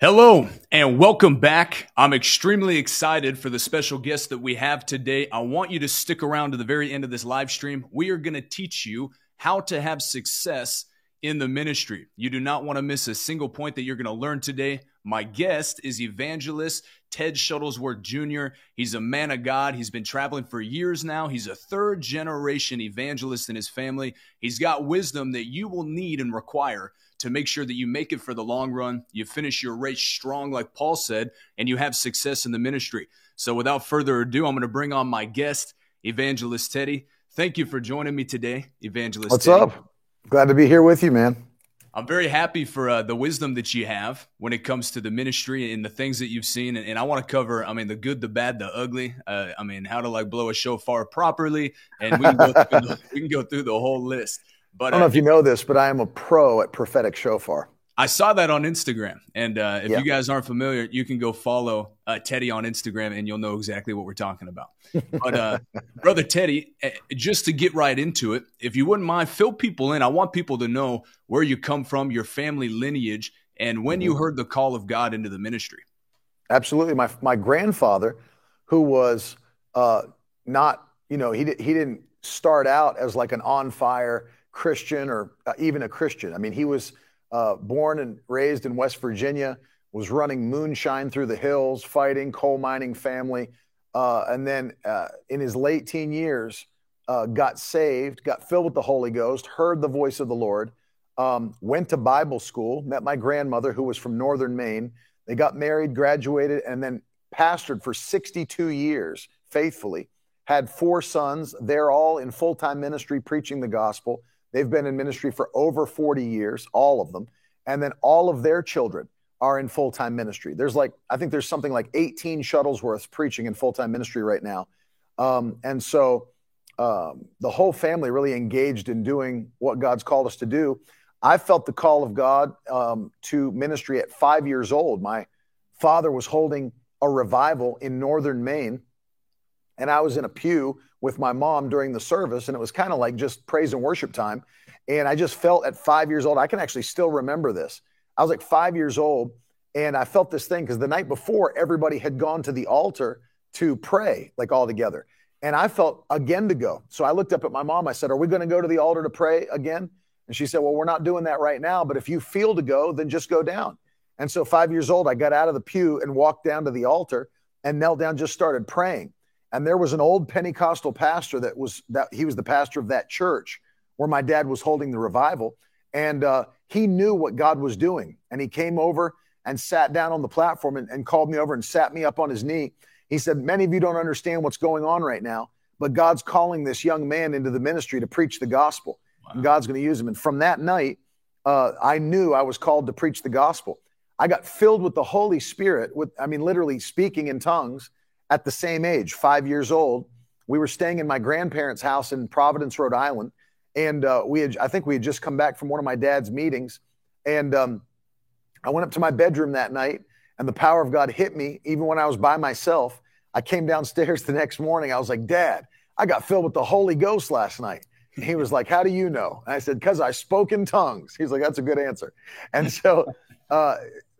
Hello and welcome back. I'm extremely excited for the special guest that we have today. I want you to stick around to the very end of this live stream. We are going to teach you how to have success in the ministry. You do not want to miss a single point that you're going to learn today. My guest is evangelist Ted Shuttlesworth Jr. He's a man of God. He's been traveling for years now. He's a third generation evangelist in his family. He's got wisdom that you will need and require to make sure that you make it for the long run, you finish your race strong, like Paul said, and you have success in the ministry. So, without further ado, I'm going to bring on my guest, Evangelist Teddy. Thank you for joining me today, Evangelist. What's Teddy. up? Glad to be here with you, man. I'm very happy for uh, the wisdom that you have when it comes to the ministry and the things that you've seen. And, and I want to cover, I mean, the good, the bad, the ugly. Uh, I mean, how to like blow a shofar properly, and we can go the, we can go through the whole list. But I don't know uh, if you know this, but I am a pro at prophetic shofar. I saw that on Instagram, and uh, if yeah. you guys aren't familiar, you can go follow uh, Teddy on Instagram, and you'll know exactly what we're talking about. But uh, brother Teddy, eh, just to get right into it, if you wouldn't mind, fill people in. I want people to know where you come from, your family lineage, and when mm-hmm. you heard the call of God into the ministry. Absolutely, my my grandfather, who was uh, not, you know, he he didn't start out as like an on fire Christian or uh, even a Christian. I mean, he was uh, born and raised in West Virginia, was running moonshine through the hills, fighting, coal mining family. Uh, and then uh, in his late teen years, uh, got saved, got filled with the Holy Ghost, heard the voice of the Lord, um, went to Bible school, met my grandmother, who was from northern Maine. They got married, graduated, and then pastored for 62 years faithfully. Had four sons. They're all in full time ministry preaching the gospel. They've been in ministry for over 40 years, all of them. And then all of their children are in full time ministry. There's like, I think there's something like 18 Shuttlesworths preaching in full time ministry right now. Um, and so um, the whole family really engaged in doing what God's called us to do. I felt the call of God um, to ministry at five years old. My father was holding a revival in northern Maine, and I was in a pew with my mom during the service, and it was kind of like just praise and worship time. And I just felt at five years old, I can actually still remember this. I was like five years old, and I felt this thing because the night before, everybody had gone to the altar to pray, like all together. And I felt again to go. So I looked up at my mom. I said, Are we going to go to the altar to pray again? And she said, Well, we're not doing that right now, but if you feel to go, then just go down. And so, five years old, I got out of the pew and walked down to the altar and knelt down, just started praying. And there was an old Pentecostal pastor that was that he was the pastor of that church where my dad was holding the revival, and uh, he knew what God was doing, and he came over and sat down on the platform and, and called me over and sat me up on his knee. He said, "Many of you don't understand what's going on right now, but God's calling this young man into the ministry to preach the gospel, wow. and God's going to use him." And from that night, uh, I knew I was called to preach the gospel. I got filled with the Holy Spirit, with I mean, literally speaking in tongues at the same age, five years old. We were staying in my grandparents' house in Providence, Rhode Island, and uh, we had I think we had just come back from one of my dad's meetings, and um, I went up to my bedroom that night, and the power of God hit me even when I was by myself. I came downstairs the next morning. I was like, Dad, I got filled with the Holy Ghost last night. And he was like, How do you know? And I said, Because I spoke in tongues. He's like, That's a good answer. And so, uh,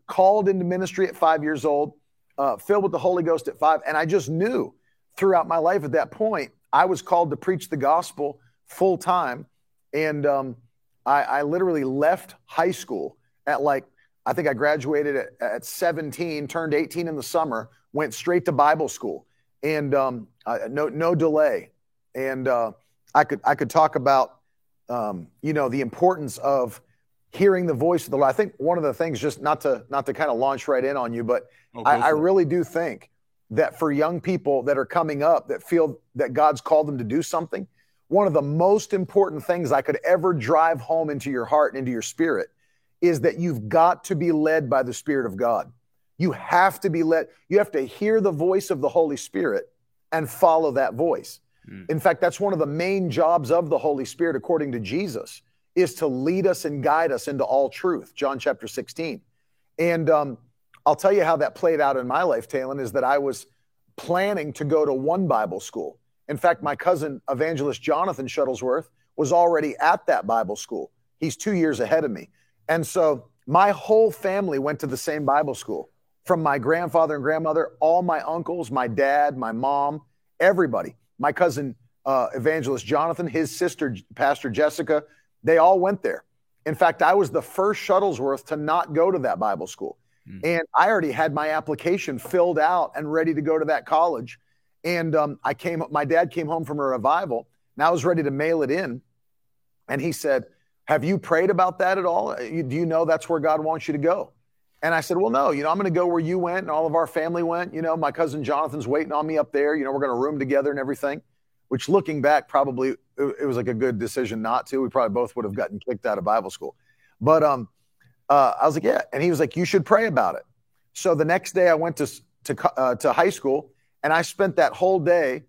called into ministry at five years old uh, filled with the Holy Ghost at five. And I just knew throughout my life at that point, I was called to preach the gospel full time. And um, I, I, literally left high school at like, I think I graduated at, at 17, turned 18 in the summer, went straight to Bible school, and um, no, no delay. And uh, I could, I could talk about, um, you know, the importance of hearing the voice of the Lord. I think one of the things, just not to not to kind of launch right in on you, but oh, I, I really do think that for young people that are coming up that feel that God's called them to do something, one of the most important things I could ever drive home into your heart and into your spirit is that you've got to be led by the Spirit of God. You have to be led, you have to hear the voice of the Holy Spirit and follow that voice. Mm. In fact, that's one of the main jobs of the Holy Spirit, according to Jesus, is to lead us and guide us into all truth. John chapter 16. And um, I'll tell you how that played out in my life, Talon, is that I was planning to go to one Bible school. In fact, my cousin, evangelist Jonathan Shuttlesworth, was already at that Bible school. He's two years ahead of me. And so my whole family went to the same Bible school from my grandfather and grandmother, all my uncles, my dad, my mom, everybody. My cousin, uh, evangelist Jonathan, his sister, Pastor Jessica, they all went there. In fact, I was the first Shuttlesworth to not go to that Bible school. Mm. And I already had my application filled out and ready to go to that college. And um, I came, my dad came home from a revival, and I was ready to mail it in. And he said, Have you prayed about that at all? Do you know that's where God wants you to go? And I said, Well, no, you know, I'm going to go where you went and all of our family went. You know, my cousin Jonathan's waiting on me up there. You know, we're going to room together and everything, which looking back, probably it was like a good decision not to. We probably both would have gotten kicked out of Bible school. But um, uh, I was like, Yeah. And he was like, You should pray about it. So the next day I went to, to, uh, to high school and I spent that whole day,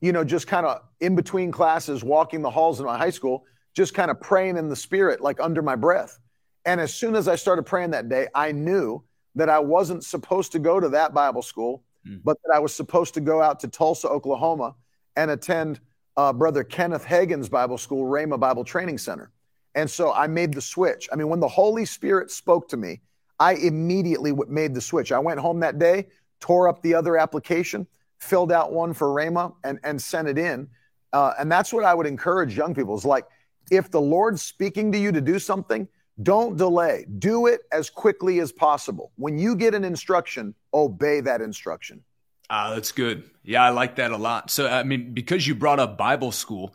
you know, just kind of in between classes, walking the halls of my high school, just kind of praying in the spirit, like under my breath. And as soon as I started praying that day, I knew that I wasn't supposed to go to that Bible school, mm. but that I was supposed to go out to Tulsa, Oklahoma, and attend uh, Brother Kenneth Hagin's Bible school, Rhema Bible Training Center. And so I made the switch. I mean, when the Holy Spirit spoke to me, I immediately made the switch. I went home that day, tore up the other application, filled out one for Rhema, and, and sent it in. Uh, and that's what I would encourage young people is like, if the Lord's speaking to you to do something, don't delay. Do it as quickly as possible. When you get an instruction, obey that instruction. Ah, that's good. Yeah, I like that a lot. So, I mean, because you brought up Bible school,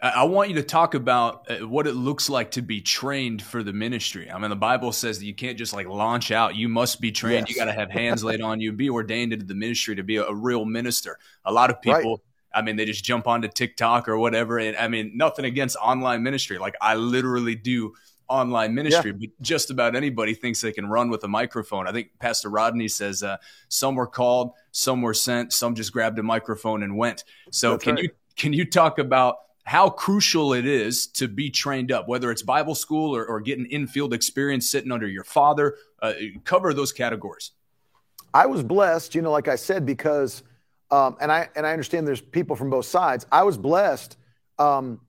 I want you to talk about uh, what it looks like to be trained for the ministry. I mean, the Bible says that you can't just like launch out. You must be trained. Yes. You got to have hands laid on you, be ordained into the ministry to be a, a real minister. A lot of people, right. I mean, they just jump onto TikTok or whatever. And I mean, nothing against online ministry. Like, I literally do online ministry, yeah. but just about anybody thinks they can run with a microphone. I think Pastor Rodney says uh, some were called, some were sent, some just grabbed a microphone and went. So, That's can right. you can you talk about how crucial it is to be trained up, whether it's Bible school or, or getting infield experience sitting under your father. Uh, cover those categories. I was blessed, you know, like I said, because, um, and I and I understand there's people from both sides. I was blessed um,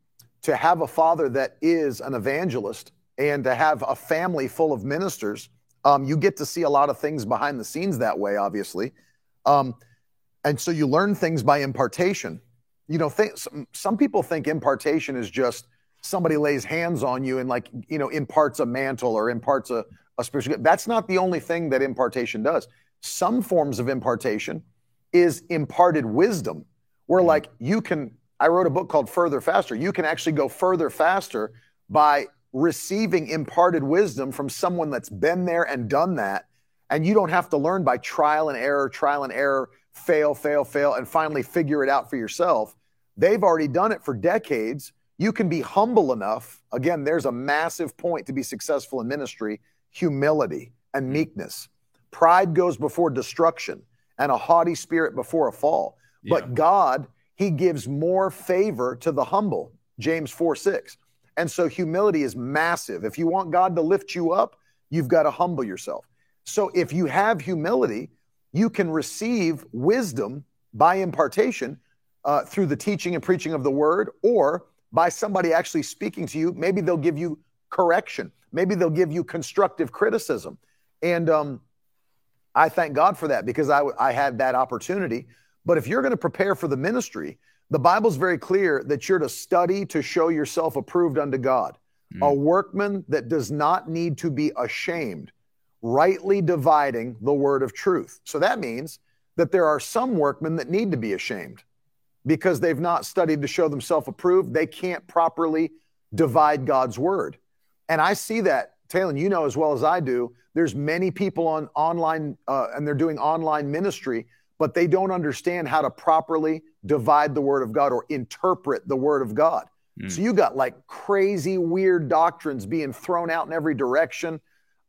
to have a father that is an evangelist and to have a family full of ministers. Um, you get to see a lot of things behind the scenes that way, obviously, um, and so you learn things by impartation you know, th- some, some people think impartation is just somebody lays hands on you and like, you know, imparts a mantle or imparts a, a spiritual. That's not the only thing that impartation does. Some forms of impartation is imparted wisdom, where like you can. I wrote a book called Further Faster. You can actually go further faster by receiving imparted wisdom from someone that's been there and done that. And you don't have to learn by trial and error, trial and error, fail, fail, fail, and finally figure it out for yourself. They've already done it for decades. You can be humble enough. Again, there's a massive point to be successful in ministry humility and hmm. meekness. Pride goes before destruction, and a haughty spirit before a fall. Yeah. But God, He gives more favor to the humble. James 4 6. And so humility is massive. If you want God to lift you up, you've got to humble yourself. So if you have humility, you can receive wisdom by impartation uh, through the teaching and preaching of the word or by somebody actually speaking to you. Maybe they'll give you correction. Maybe they'll give you constructive criticism. And um, I thank God for that because I, I had that opportunity. But if you're going to prepare for the ministry, the Bible's very clear that you're to study to show yourself approved unto God, mm. a workman that does not need to be ashamed, rightly dividing the word of truth. So that means that there are some workmen that need to be ashamed because they've not studied to show themselves approved. They can't properly divide God's word. And I see that, Talon, you know as well as I do, there's many people on online uh, and they're doing online ministry, but they don't understand how to properly divide the word of God or interpret the word of God. Mm. So you got like crazy, weird doctrines being thrown out in every direction.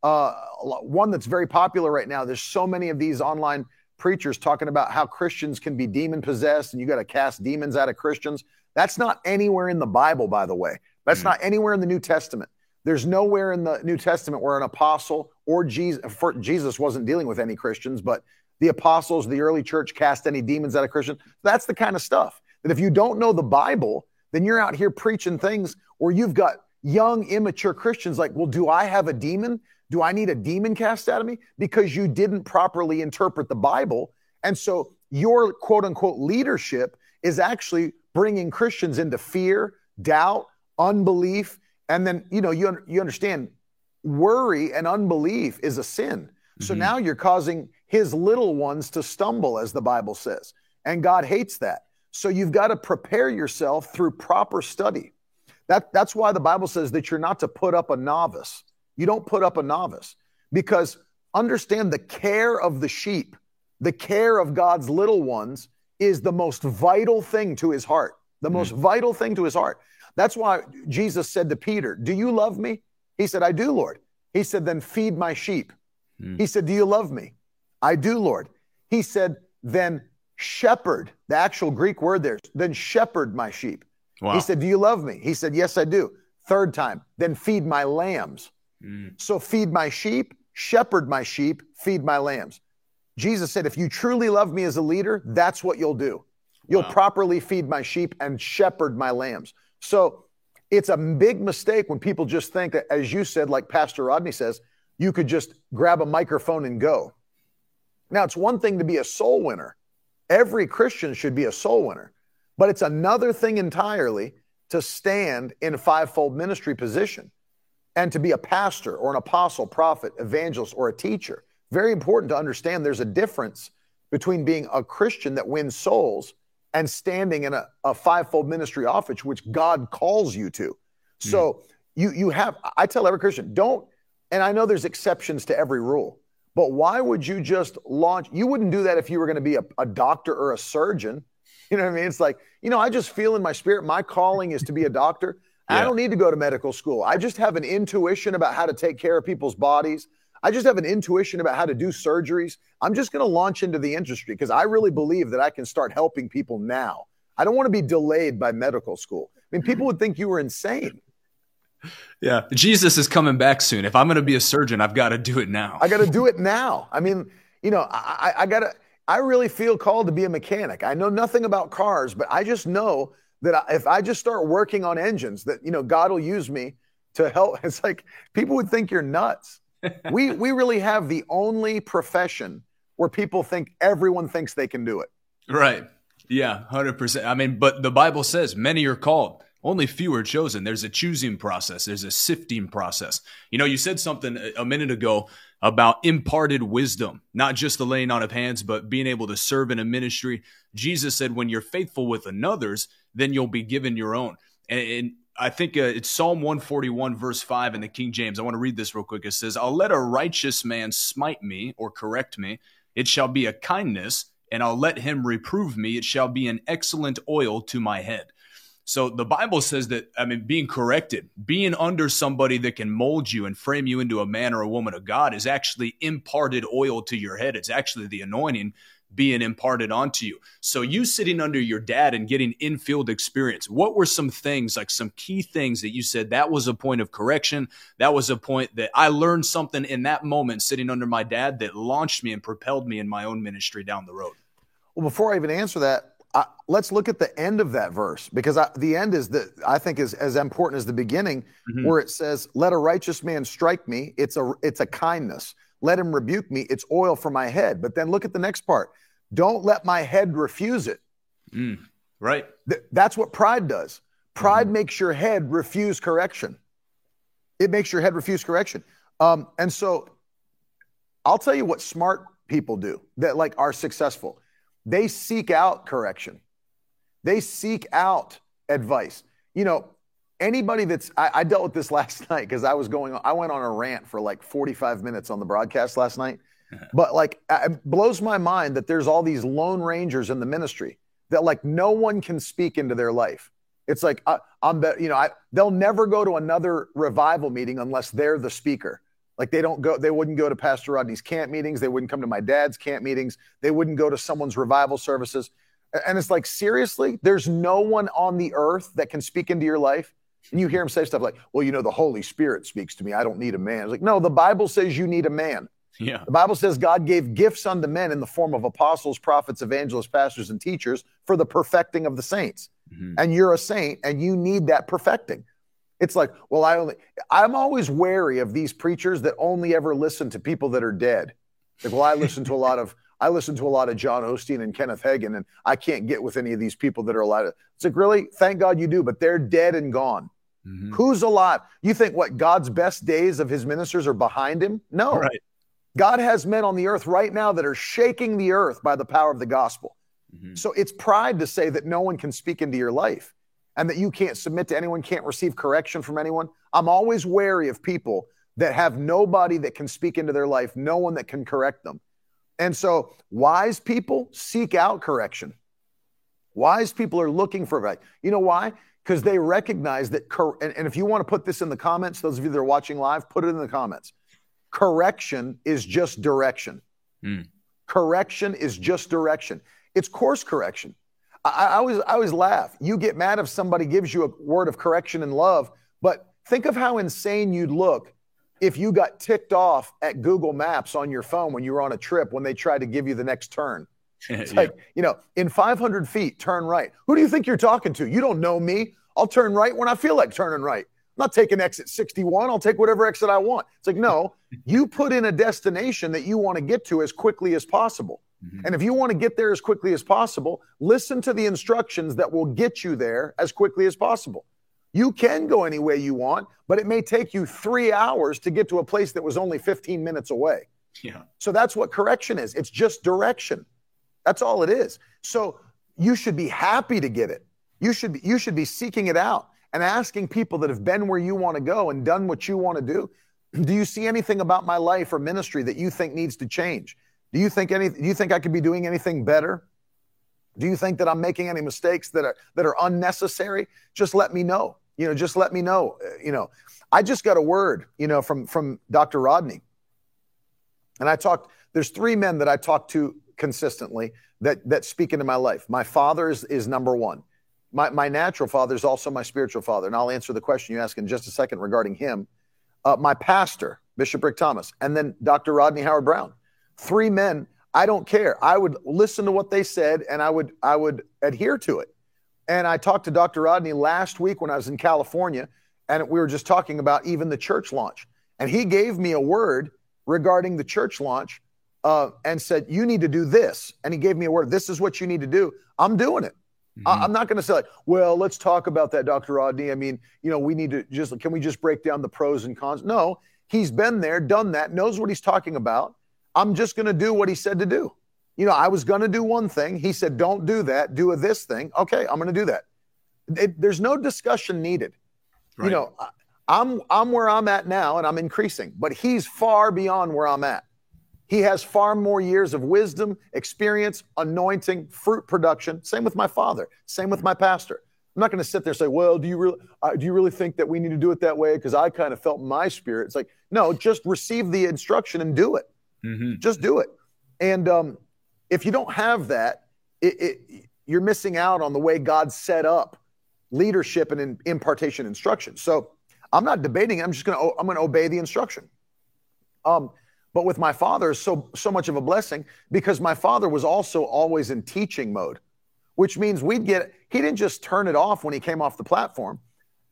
uh, one that's very popular right now. There's so many of these online preachers talking about how Christians can be demon possessed and you got to cast demons out of Christians. That's not anywhere in the Bible, by the way. That's mm not anywhere in the New Testament. There's nowhere in the New Testament where an apostle or Jesus, Jesus wasn't dealing with any Christians, but the apostles, the early church cast any demons out of Christians. That's the kind of stuff that if you don't know the Bible, then you're out here preaching things where you've got young, immature Christians like, well, do I have a demon? Do I need a demon cast out of me? Because you didn't properly interpret the Bible. And so your quote unquote leadership is actually bringing Christians into fear, doubt, unbelief. And then, you know, you, you understand worry and unbelief is a sin. So mm-hmm. now you're causing his little ones to stumble, as the Bible says. And God hates that. So you've got to prepare yourself through proper study. That, that's why the Bible says that you're not to put up a novice. You don't put up a novice because understand the care of the sheep, the care of God's little ones is the most vital thing to his heart. The most mm vital thing to his heart. That's why Jesus said to Peter, Do you love me? He said, I do, Lord. He said, Then feed my sheep. mm He said, Do you love me? I do, Lord. He said, Then shepherd, the actual Greek word there, then shepherd my sheep. Wow. He said, Do you love me? He said, Yes, I do. Third time, then feed my lambs. Mm. So feed my sheep, shepherd my sheep, feed my lambs. Jesus said, If you truly love me as a leader, that's what you'll do. You'll wow. properly feed my sheep and shepherd my lambs. So it's a big mistake when people just think, that, as you said, like Pastor Rodney says, you could just grab a microphone and go. Now, it's one thing to be a soul winner. Every Christian should be a soul winner. But it's another thing entirely to stand in a fivefold ministry position and to be a pastor or an apostle, prophet, evangelist, or a teacher. Very important to understand there's a difference between being a Christian that wins souls and standing in a, a fivefold ministry office, which God calls you to. So mm. you you have I tell every Christian, don't, and I know there's exceptions to every rule, but why would you just launch? You wouldn't do that if you were going to be a, a doctor or a surgeon. You know what I mean? It's like, you know, I just feel in my spirit, my calling is to be a doctor. Yeah. I don't need to go to medical school. I just have an intuition about how to take care of people's bodies. I just have an intuition about how to do surgeries. I'm just going to launch into the industry because I really believe that I can start helping people now. I don't want to be delayed by medical school. I mean, people would think you were insane. Yeah, Jesus is coming back soon. If I'm going to be a surgeon, I've got to do it now. I got to do it now. I mean, you know, I, I got to. I really feel called to be a mechanic. I know nothing about cars, but I just know that if I just start working on engines, that you know God will use me to help. It's like people would think you're nuts. we we really have the only profession where people think everyone thinks they can do it. Right. Yeah, hundred percent. I mean, but the Bible says many are called, only few are chosen. There's a choosing process. There's a sifting process. You know, you said something a minute ago about imparted wisdom, not just the laying on of hands, but being able to serve in a ministry. Jesus said, when you're faithful with another's, then you'll be given your own. And, and I think uh, it's Psalm 141, verse 5 in the King James. I want to read this real quick. It says, I'll let a righteous man smite me or correct me. It shall be a kindness, and I'll let him reprove me. It shall be an excellent oil to my head. So the Bible says that, I mean, being corrected, being under somebody that can mold you and frame you into a man or a woman of God is actually imparted oil to your head. It's actually the anointing being imparted onto you. So you sitting under your dad and getting infield experience, what were some things, like some key things that you said that was a point of correction? That was a point that I learned something in that moment sitting under my dad that launched me and propelled me in my own ministry down the road. Well, before I even answer that, Let's look at the end of that verse because I, the end is that I think is as important as the beginning, mm-hmm. where it says, "Let a righteous man strike me." It's a it's a kindness. Let him rebuke me. It's oil for my head. But then look at the next part. Don't let my head refuse it. Mm, right. Th- that's what pride does. Pride mm-hmm. makes your head refuse correction. It makes your head refuse correction. Um, and so, I'll tell you what smart people do that like are successful they seek out correction, they seek out advice. You know, anybody that's, I, I dealt with this last night because I was going, I went on a rant for like 45 minutes on the broadcast last night. but like, it blows my mind that there's all these lone rangers in the ministry that like no one can speak into their life. It's like uh, I, am you know, I, they'll never go to another revival meeting unless they're the speaker. Like they don't go, they wouldn't go to Pastor Rodney's camp meetings. They wouldn't come to my dad's camp meetings. They wouldn't go to someone's revival services. And it's like, seriously, there's no one on the earth that can speak into your life. And you hear him say stuff like, well, you know, the Holy Spirit speaks to me. I don't need a man. It's like, no, the Bible says you need a man. Yeah. The Bible says God gave gifts unto men in the form of apostles, prophets, evangelists, pastors, and teachers for the perfecting of the saints. Mm-hmm. And you're a saint and you need that perfecting. It's like, well, I only, I'm always wary of these preachers that only ever listen to people that are dead. Like, well, I listen to a lot of, I listen to a lot of John Osteen and Kenneth Hagin, and I can't get with any of these people that are alive. It's like, really? Thank God you do, but they're dead and gone. Mm-hmm. Who's alive? You think what God's best days of his ministers are behind him? No. Right. God has men on the earth right now that are shaking the earth by the power of the gospel. Mm-hmm. So it's pride to say that no one can speak into your life and that you can't submit to anyone, can't receive correction from anyone. I'm always wary of people that have nobody that can speak into their life, no one that can correct them. And so wise people seek out correction. Wise people are looking for advice. You know why? Because they recognize that, cor- and, and if you want to put this in the comments, those of you that are watching live, put it in the comments. Correction is just direction. Mm. Correction is just direction. It's course correction. I, I, always, I always laugh. You get mad if somebody gives you a word of correction and love, but think of how insane you'd look if you got ticked off at Google Maps on your phone when you were on a trip when they tried to give you the next turn. It's yeah. like, you know, in 500 feet, turn right. Who do you think you're talking to? You don't know me. I'll turn right when I feel like turning right. I'm not taking exit 61. I'll take whatever exit I want. It's like, no, you put in a destination that you want to get to as quickly as possible. Mm-hmm. And if you want to get there as quickly as possible, listen to the instructions that will get you there as quickly as possible. You can go any way you want, but it may take you three hours to get to a place that was only 15 minutes away. Yeah. So that's what correction is. It's just direction. That's all it is. So you should be happy to get it. You should be, you should be seeking it out and asking people that have been where you want to go and done what you want to do. Do you see anything about my life or ministry that you think needs to change? Do you think any do you think I could be doing anything better? Do you think that I'm making any mistakes that are that are unnecessary? Just let me know. You know, just let me know. Uh, you know, I just got a word, you know, from from Dr. Rodney. And I talked there's three men that I talk to consistently that that speak into my life. My father is, is number 1. My my natural father is also my spiritual father, and I'll answer the question you ask in just a second regarding him. Uh, my pastor, Bishop Rick Thomas, and then Dr. Rodney Howard Browne three men, I don't care. I would listen to what they said and I would I would adhere to it. And I talked to Dr. Rodney last week when I was in California, and we were just talking about even the church launch. And he gave me a word regarding the church launch uh, and said, You need to do this. And he gave me a word. This is what you need to do. I'm doing it. Mm-hmm. I, am not going to say, like, well, let's talk about that, Dr. Rodney. I mean, you know, we need to just, can we just break down the pros and cons? No, he's been there, done that, knows what he's talking about. I'm just going to do what he said to do. You know, I was going to do one thing. He said, don't do that, do a this thing. Okay, I'm going to do that. It, there's no discussion needed. Right. You know, I'm, I'm where I'm at now and I'm increasing, but he's far beyond where I'm at. He has far more years of wisdom, experience, anointing, fruit production. Same with my father. Same with my pastor. I'm not going to sit there and say, "Well, do you really uh, do you really think that we need to do it that way?" Because I kind of felt my spirit. It's like, no, just receive the instruction and do it. Mm-hmm. Just do it. And um, if you don't have that, it, it, you're missing out on the way God set up leadership and in, impartation instruction. So I'm not debating. I'm just going to I'm going to obey the instruction. Um, but with my father, so so much of a blessing because my father was also always in teaching mode, which means we'd get. He didn't just turn it off when he came off the platform,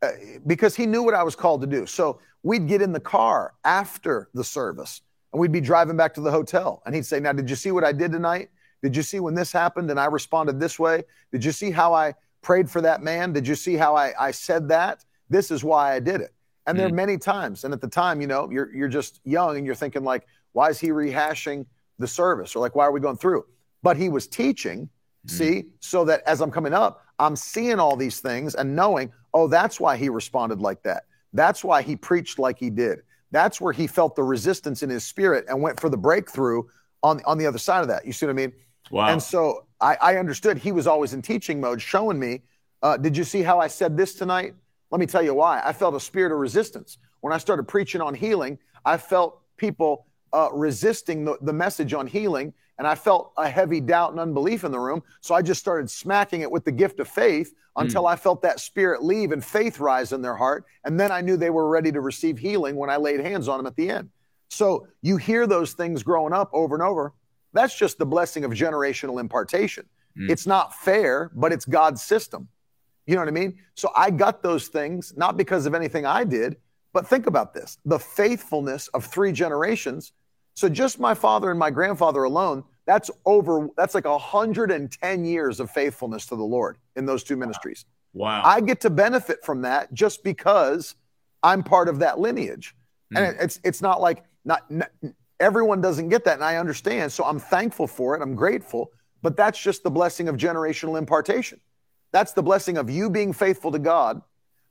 uh, because he knew what I was called to do. So we'd get in the car after the service and we'd be driving back to the hotel. And he'd say, Now, did you see what I did tonight? Did you see when this happened and I responded this way? Did you see how I prayed for that man? Did you see how I, I said that? This is why I did it. And mm there are mm. many times. And at the time, you know, you're, you're just young and you're thinking, like, why is he rehashing the service? Or like, why are we going through? But he was teaching, mm see, so that as I'm coming up, I'm seeing all these things and knowing, oh, that's why he responded like that. That's why he preached like he did. That's where he felt the resistance in his spirit and went for the breakthrough on, on the other side of that. You see what I mean? Wow. And so I, I understood he was always in teaching mode, showing me, uh, did you see how I said this tonight? Let me tell you why. I felt a spirit of resistance. When I started preaching on healing, I felt people uh, resisting the, the message on healing, and I felt a heavy doubt and unbelief in the room. So I just started smacking it with the gift of faith until mm. I felt that spirit leave and faith rise in their heart. And then I knew they were ready to receive healing when I laid hands on them at the end. So you hear those things growing up over and over. That's just the blessing of generational impartation. Mm. It's not fair, but it's God's system. You know what I mean? So I got those things not because of anything I did, but think about this the faithfulness of three generations. So just my father and my grandfather alone, that's over, that's like 110 years of faithfulness to the Lord in those two ministries. Wow. I get to benefit from that just because I'm part of that lineage. Mm. And it's, it's not like, not, not everyone doesn't get that. And I understand. So I'm thankful for it. I'm grateful. But that's just the blessing of generational impartation. That's the blessing of you being faithful to God.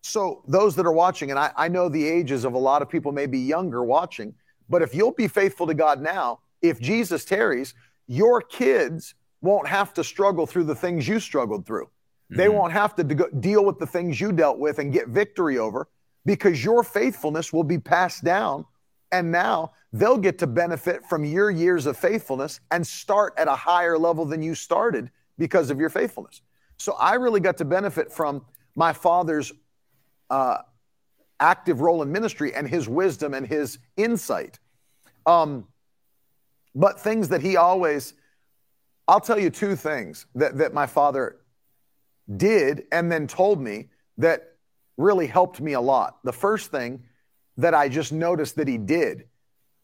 So, those that are watching, and I, I, know the ages of a lot of people may be younger watching, but if you'll be faithful to God now, if Jesus tarries, your kids won't have to struggle through the things you struggled through. Mm-hmm. They won't have to de- deal with the things you dealt with and get victory over because your faithfulness will be passed down. And now they'll get to benefit from your years of faithfulness and start at a higher level than you started because of your faithfulness. So I really got to benefit from my father's uh, active role in ministry and his wisdom and his insight. Um, but things that he always, I'll tell you two things that, that my father did and then told me that really helped me a lot. The first thing that I just noticed that he did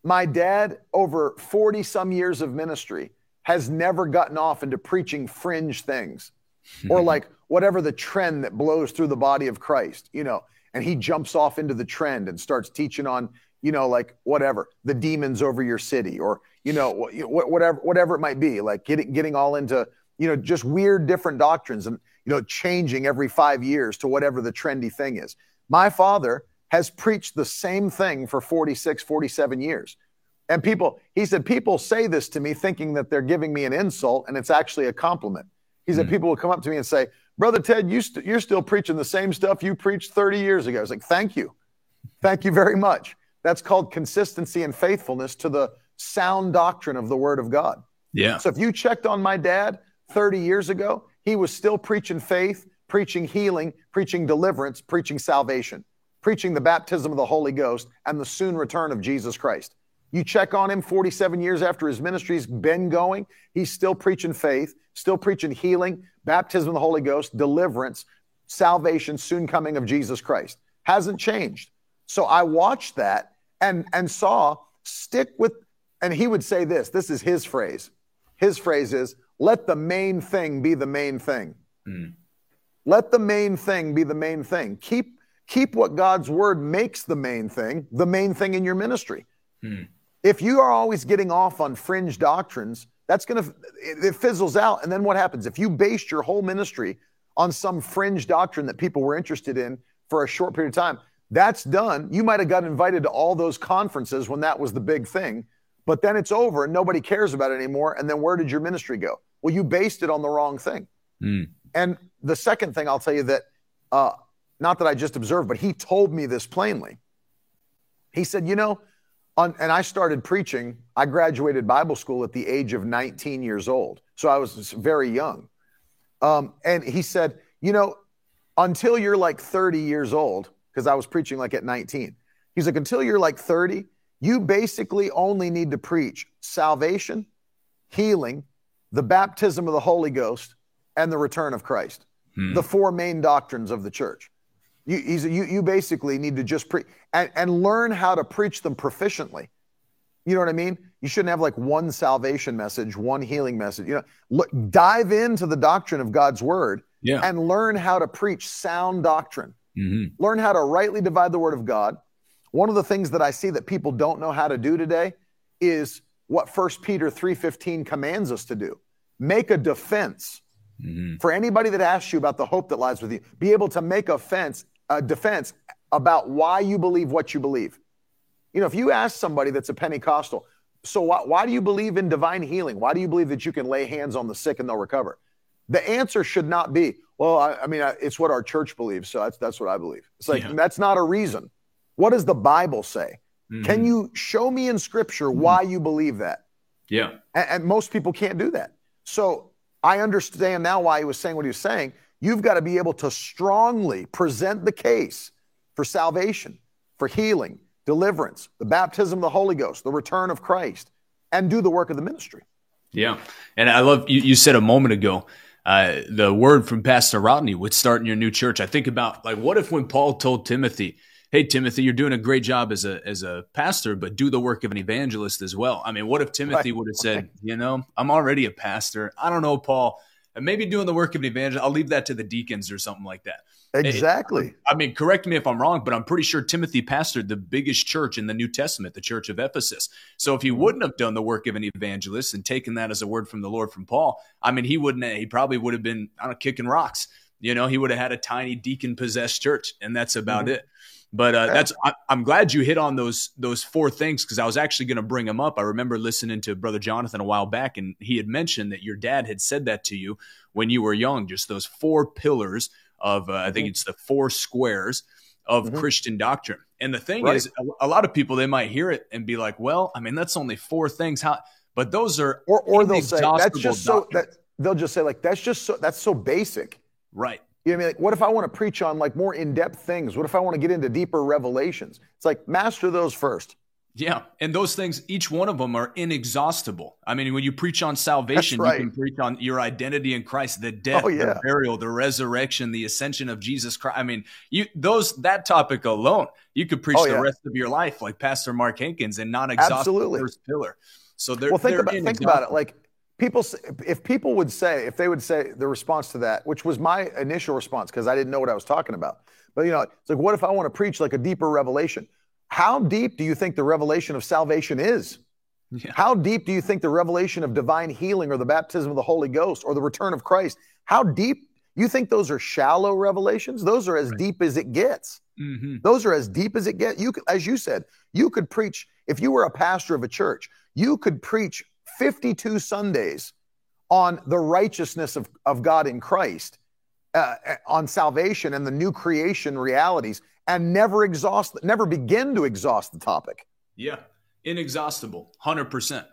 my dad, over 40 some years of ministry, has never gotten off into preaching fringe things or like whatever the trend that blows through the body of Christ, you know, and he jumps off into the trend and starts teaching on, you know, like whatever, the demons over your city or, you know, whatever, whatever it might be, like getting, getting all into, you know, just weird different doctrines and, you know, changing every five years to whatever the trendy thing is. My father has preached the same thing for 46, 47 years. And people, he said, people say this to me thinking that they're giving me an insult and it's actually a compliment. He said, mm. people will come up to me and say, Brother Ted, you st- you're still preaching the same stuff you preached 30 years ago. I was like, thank you. Thank you very much. That's called consistency and faithfulness to the sound doctrine of the Word of God. Yeah. So if you checked on my dad 30 years ago, he was still preaching faith, preaching healing, preaching deliverance, preaching salvation preaching the baptism of the Holy Ghost and the soon return of Jesus Christ. You check on him 47 years after his ministry's been going, he's still preaching faith, still preaching healing, baptism of the Holy Ghost, deliverance, salvation, soon coming of Jesus Christ. Hasn't changed. So I watched that and, and saw stick with, and he would say this this is his phrase. His phrase is, let the main thing be the main thing. Mm. Let the main thing be the main thing. Keep Keep what God's word makes the main thing, the main thing in your ministry. Hmm. If you are always getting off on fringe doctrines, that's going to, it fizzles out. And then what happens? If you based your whole ministry on some fringe doctrine that people were interested in for a short period of time, that's done. You might have got invited to all those conferences when that was the big thing, but then it's over and nobody cares about it anymore. And then where did your ministry go? Well, you based it on the wrong thing. Hmm. And the second thing I'll tell you that uh, not that I just observed, but he told me this plainly. He said, You know, on, and I started preaching. I graduated Bible school at the age of 19 years old. So I was very young. Um, and he said, You know, until you're like 30 years old, because I was preaching like at 19, he's like, Until you're like 30, you basically only need to preach salvation, healing, the baptism of the Holy Ghost, and the return of Christ. Hmm. The four main doctrines of the church. You, you, you basically need to just preach and, and learn how to preach them proficiently. You know what I mean? You shouldn't have like one salvation message, one healing message. You know, look, dive into the doctrine of God's word yeah. and learn how to preach sound doctrine. Mm-hmm. Learn how to rightly divide the word of God. One of the things that I see that people don't know how to do today is what First Peter 3:15 commands us to do. Make a defense. Mm-hmm. For anybody that asks you about the hope that lies with you, be able to make a fence a defense about why you believe what you believe. You know, if you ask somebody that's a Pentecostal, so why, why do you believe in divine healing? Why do you believe that you can lay hands on the sick and they'll recover? The answer should not be, well, I, I mean, I, it's what our church believes, so that's that's what I believe. It's like yeah. that's not a reason. What does the Bible say? Mm-hmm. Can you show me in Scripture mm-hmm. why you believe that? Yeah, and, and most people can't do that. So I understand now why he was saying what he was saying. You've got to be able to strongly present the case for salvation, for healing, deliverance, the baptism of the Holy Ghost, the return of Christ, and do the work of the ministry. Yeah. And I love you, you said a moment ago, uh, the word from Pastor Rodney would start in your new church. I think about like, what if when Paul told Timothy, Hey, Timothy, you're doing a great job as a, as a pastor, but do the work of an evangelist as well. I mean, what if Timothy right. would have said, you know, I'm already a pastor. I don't know, Paul, And maybe doing the work of an evangelist. I'll leave that to the deacons or something like that. Exactly. It, I mean, correct me if I'm wrong, but I'm pretty sure Timothy pastored the biggest church in the New Testament, the church of Ephesus. So if he wouldn't have done the work of an evangelist and taken that as a word from the Lord from Paul, I mean, he wouldn't, he probably would have been, I don't know, kicking rocks. You know, he would have had a tiny deacon possessed church, and that's about mm-hmm. it. But uh, that's I, am glad you hit on those those four things because I was actually going to bring them up. I remember listening to Brother Jonathan a while back, and he had mentioned that your dad had said that to you when you were young. Just those four pillars of uh, I think mm-hmm. it's the four squares of mm-hmm. Christian doctrine. And the thing right. is, a, a, lot of people they might hear it and be like, "Well, I mean, that's only four things." How? But those are or or they'll say that's just so that they'll just say like that's just so that's so basic, right? You know what I mean? Like, what if I want to preach on like more in-depth things? What if I want to get into deeper revelations? It's like master those first. Yeah, and those things, each one of them are inexhaustible. I mean, when you preach on salvation, right. you can preach on your identity in Christ, the oh, death, oh, yeah. the burial, the resurrection, the ascension of Jesus Christ. I mean, you those that topic alone, you could preach oh, yeah. the rest of your life, like Pastor Mark Hankins, and not exhaust the first pillar. So they're well. Think they're about think about it. Like people, if people would say, if they would say the response to that, which was my initial response because I didn't know what I was talking about, but you know, it's like, what if I want to preach like a deeper revelation? How deep do you think the revelation of salvation is? Yeah. How deep do you think the revelation of divine healing or the baptism of the Holy Ghost or the return of Christ? How deep? You think those are shallow revelations? Those are as right. deep as it gets. Mm-hmm. Those are as deep as it gets. You, could, as you said, you could preach if you were a pastor of a church. You could preach 52 Sundays on the righteousness of, of God in Christ, uh, on salvation and the new creation realities and never exhaust, never begin to exhaust the topic. Yeah, inexhaustible, 100%.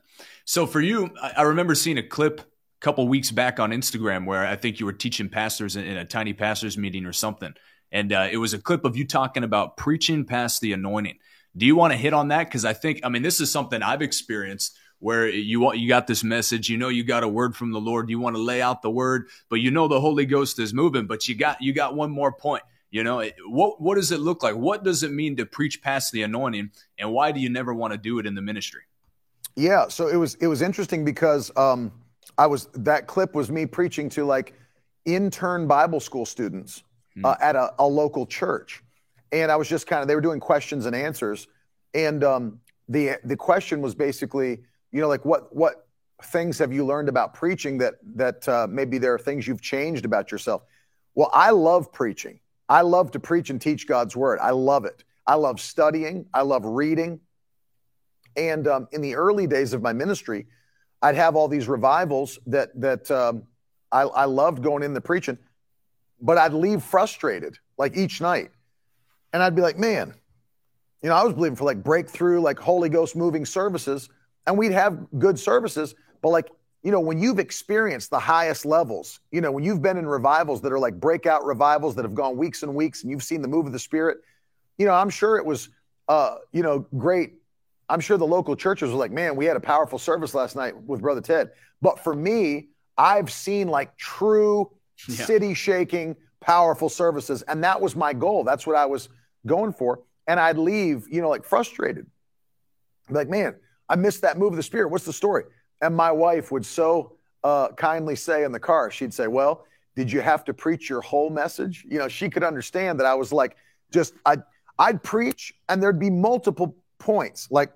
So for you, I remember seeing a clip a couple weeks back on Instagram where I think you were teaching pastors in a tiny pastors meeting or something. And uh, it was a clip of you talking about preaching past the anointing. Do you want to hit on that? Because I think, I mean, this is something I've experienced where you want you got this message you know you got a word from the lord you want to lay out the word but you know the holy ghost is moving but you got you got one more point you know, what what does it look like? What does it mean to preach past the anointing, and why do you never want to do it in the ministry? Yeah, so it was it was interesting because um, I was that clip was me preaching to like intern Bible school students hmm. uh, at a, a, local church, and I was just kind of they were doing questions and answers, and um, the the question was basically you know like what what things have you learned about preaching that that uh, maybe there are things you've changed about yourself. Well, I love preaching. I love to preach and teach God's word. I love it. I love studying. I love reading. And um, in the early days of my ministry, I'd have all these revivals that that um, I, I loved going in the preaching, but I'd leave frustrated like each night, and I'd be like, man, you know, I was believing for like breakthrough, like Holy Ghost moving services, and we'd have good services, but like you know, when you've experienced the highest levels, you know, when you've been in revivals that are like breakout revivals that have gone weeks and weeks and you've seen the move of the Spirit, you know, I'm sure it was, uh, you know, great. I'm sure the local churches were like, man, we had a powerful service last night with Brother Ted. But for me, I've seen like true yeah. city shaking, powerful services. And that was my goal. That's what I was going for. And I'd leave, you know, like frustrated. Like, man, I missed that move of the Spirit. What's the story? And my wife would so uh, kindly say in the car, she'd say, Well, did you have to preach your whole message? You know, she could understand that I was like, just, I'd, I'd preach and there'd be multiple points. Like,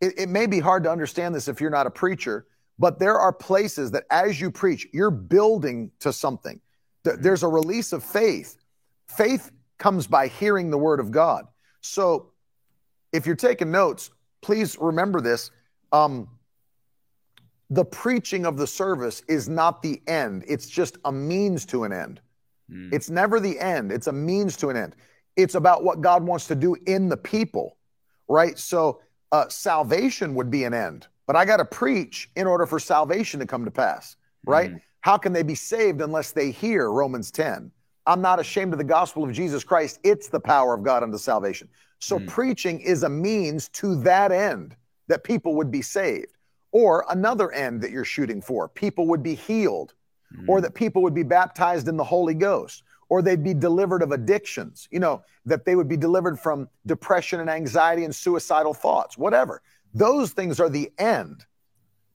it, it may be hard to understand this if you're not a preacher, but there are places that as you preach, you're building to something. There's a release of faith. Faith comes by hearing the word of God. So if you're taking notes, please remember this. Um, the preaching of the service is not the end, it's just a means to an end. Mm. It's never the end, it's a means to an end. It's about what God wants to do in the people, right? So uh, salvation would be an end, but I got to preach in order for salvation to come to pass, right? Mm. How can they be saved unless they hear Romans 10? I'm not ashamed of the gospel of Jesus Christ. It's the power of God unto salvation. So mm. preaching is a means to that end that people would be saved, or another end that you're shooting for. People would be healed, mm. or that people would be baptized in the Holy Ghost, or they'd be delivered of addictions, you know, that they would be delivered from depression and anxiety and suicidal thoughts, whatever. Those things are the end.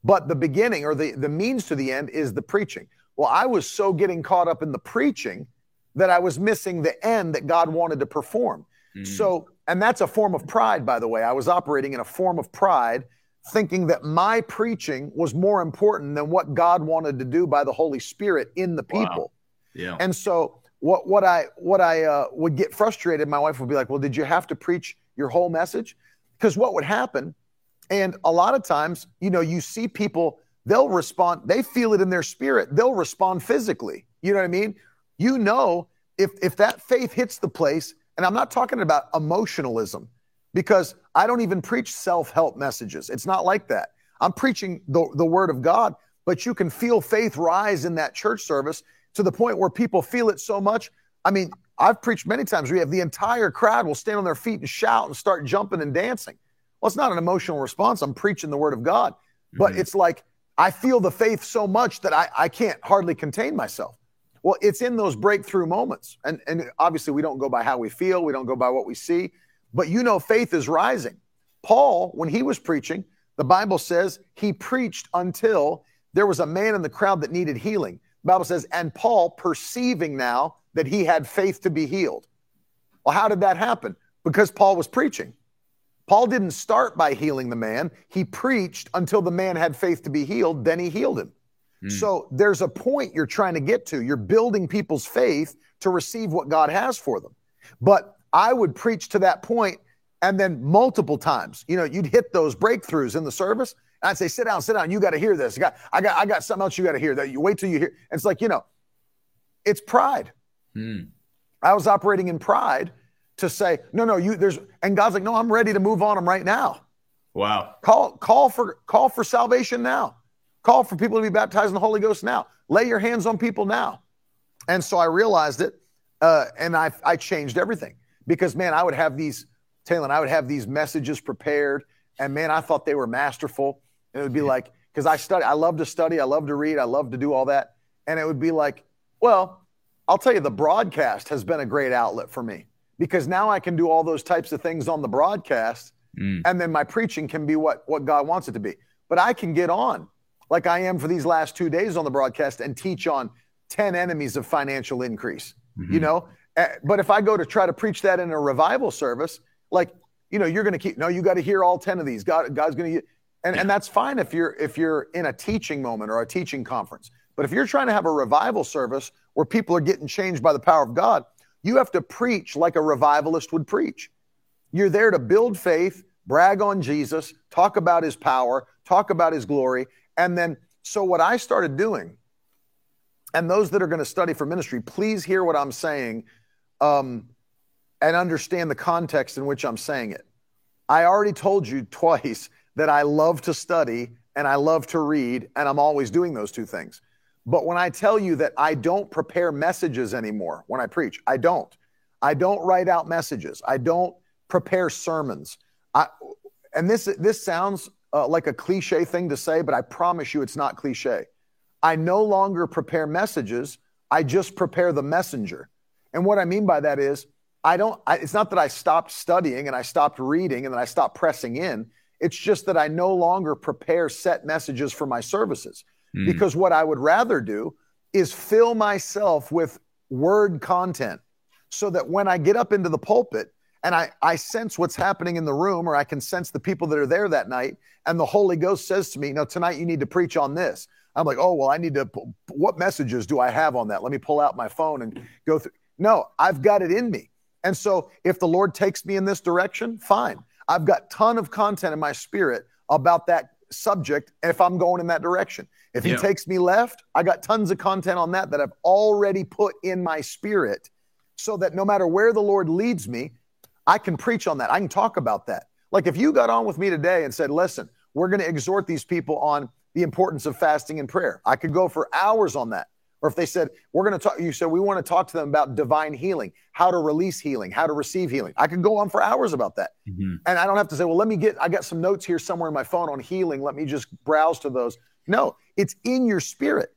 But the beginning or the, the means to the end is the preaching. Well, I was so getting caught up in the preaching that I was missing the end that God wanted to perform. Mm. So, and that's a form of pride, by the way. I was operating in a form of pride, thinking that my preaching was more important than what God wanted to do by the Holy Spirit in the people. Wow. Yeah. And so, what what I what I uh, would get frustrated, my wife would be like, "Well, did you have to preach your whole message?" Because what would happen, and a lot of times, you know, you see people, they'll respond, they feel it in their spirit, they'll respond physically. You know what I mean? You know, if if that faith hits the place, and I'm not talking about emotionalism, because I don't even preach self-help messages. It's not like that. I'm preaching the, the word of God, but you can feel faith rise in that church service to the point where people feel it so much. I mean, I've preached many times. We have the entire crowd will stand on their feet and shout and start jumping and dancing. Well, it's not an emotional response. I'm preaching the word of God, but mm-hmm. it's like I feel the faith so much that I, I can't hardly contain myself. Well, it's in those breakthrough moments. And, and obviously, we don't go by how we feel, we don't go by what we see, but you know, faith is rising. Paul, when he was preaching, the Bible says he preached until there was a man in the crowd that needed healing. The Bible says, and Paul, perceiving now that he had faith to be healed. Well, how did that happen? Because Paul was preaching. Paul didn't start by healing the man. He preached until the man had faith to be healed, then he healed him. Mm. So there's a point you're trying to get to. You're building people's faith to receive what God has for them. But I would preach to that point and then multiple times. You know, you'd hit those breakthroughs in the service. And I'd say, sit down, sit down. You got to hear this. I got, I got, I got something else you got to hear. That you wait till you hear. And it's like, you know, it's pride. Mm. I was operating in pride to say, no, no, you there's and God's like, no, I'm ready to move on them right now. Wow. Call call for call for salvation now. Call for people to be baptized in the Holy Ghost now. Lay your hands on people now. And so I realized it, uh, and I, I changed everything because, man, I would have these, Taylor, I would have these messages prepared, and man, I thought they were masterful. And it would be yeah. like, because I study, I love to study, I love to read, I love to do all that. And it would be like, well, I'll tell you, the broadcast has been a great outlet for me because now I can do all those types of things on the broadcast, mm. and then my preaching can be what, what God wants it to be. But I can get on like I am for these last two days on the broadcast and teach on 10 enemies of financial increase, mm-hmm. you know? Eh, but if I go to try to preach that in a revival service, like, you know, you're going to keep, no, you got to hear all 10 of these. God, God's going to, and, and that's fine if you're, if you're in a teaching moment or a teaching conference. But if you're trying to have a revival service where people are getting changed by the power of God, you have to preach like a revivalist would preach. You're there to build faith, brag on Jesus, talk about his power, talk about his glory, and then, so what I started doing, and those that are going to study for ministry, please hear what I'm saying um, and understand the context in which I'm saying it. I already told you twice that I love to study and I love to read, and I'm always doing those two things. But when I tell you that I don't prepare messages anymore when I preach, I don't. I don't write out messages. I don't prepare sermons. I, and this this sounds uh, like a cliche thing to say, but I promise you it's not cliche. I no longer prepare messages, I just prepare the messenger. And what I mean by that is, I don't, I, it's not that I stopped studying and I stopped reading and then I stopped pressing in. It's just that I no longer prepare set messages for my services. Mm. Because what I would rather do is fill myself with word content so that when I get up into the pulpit, and I, I sense what's happening in the room, or I can sense the people that are there that night, and the Holy Ghost says to me, No, tonight you need to preach on this. I'm like, Oh, well, I need to, what messages do I have on that? Let me pull out my phone and go through. No, I've got it in me. And so if the Lord takes me in this direction, fine. I've got ton of content in my spirit about that subject if I'm going in that direction. If he Yeah. takes me left, I got tons of content on that that I've already put in my spirit so that no matter where the Lord leads me, I can preach on that. I can talk about that. Like if you got on with me today and said, listen, we're going to exhort these people on the importance of fasting and prayer, I could go for hours on that. Or if they said, we're going to talk, you said, we want to talk to them about divine healing, how to release healing, how to receive healing. I could go on for hours about that. Mhm. And I don't have to say, well, let me get, I got some notes here somewhere in my phone on healing. Let me just browse to those. No, it's in your spirit.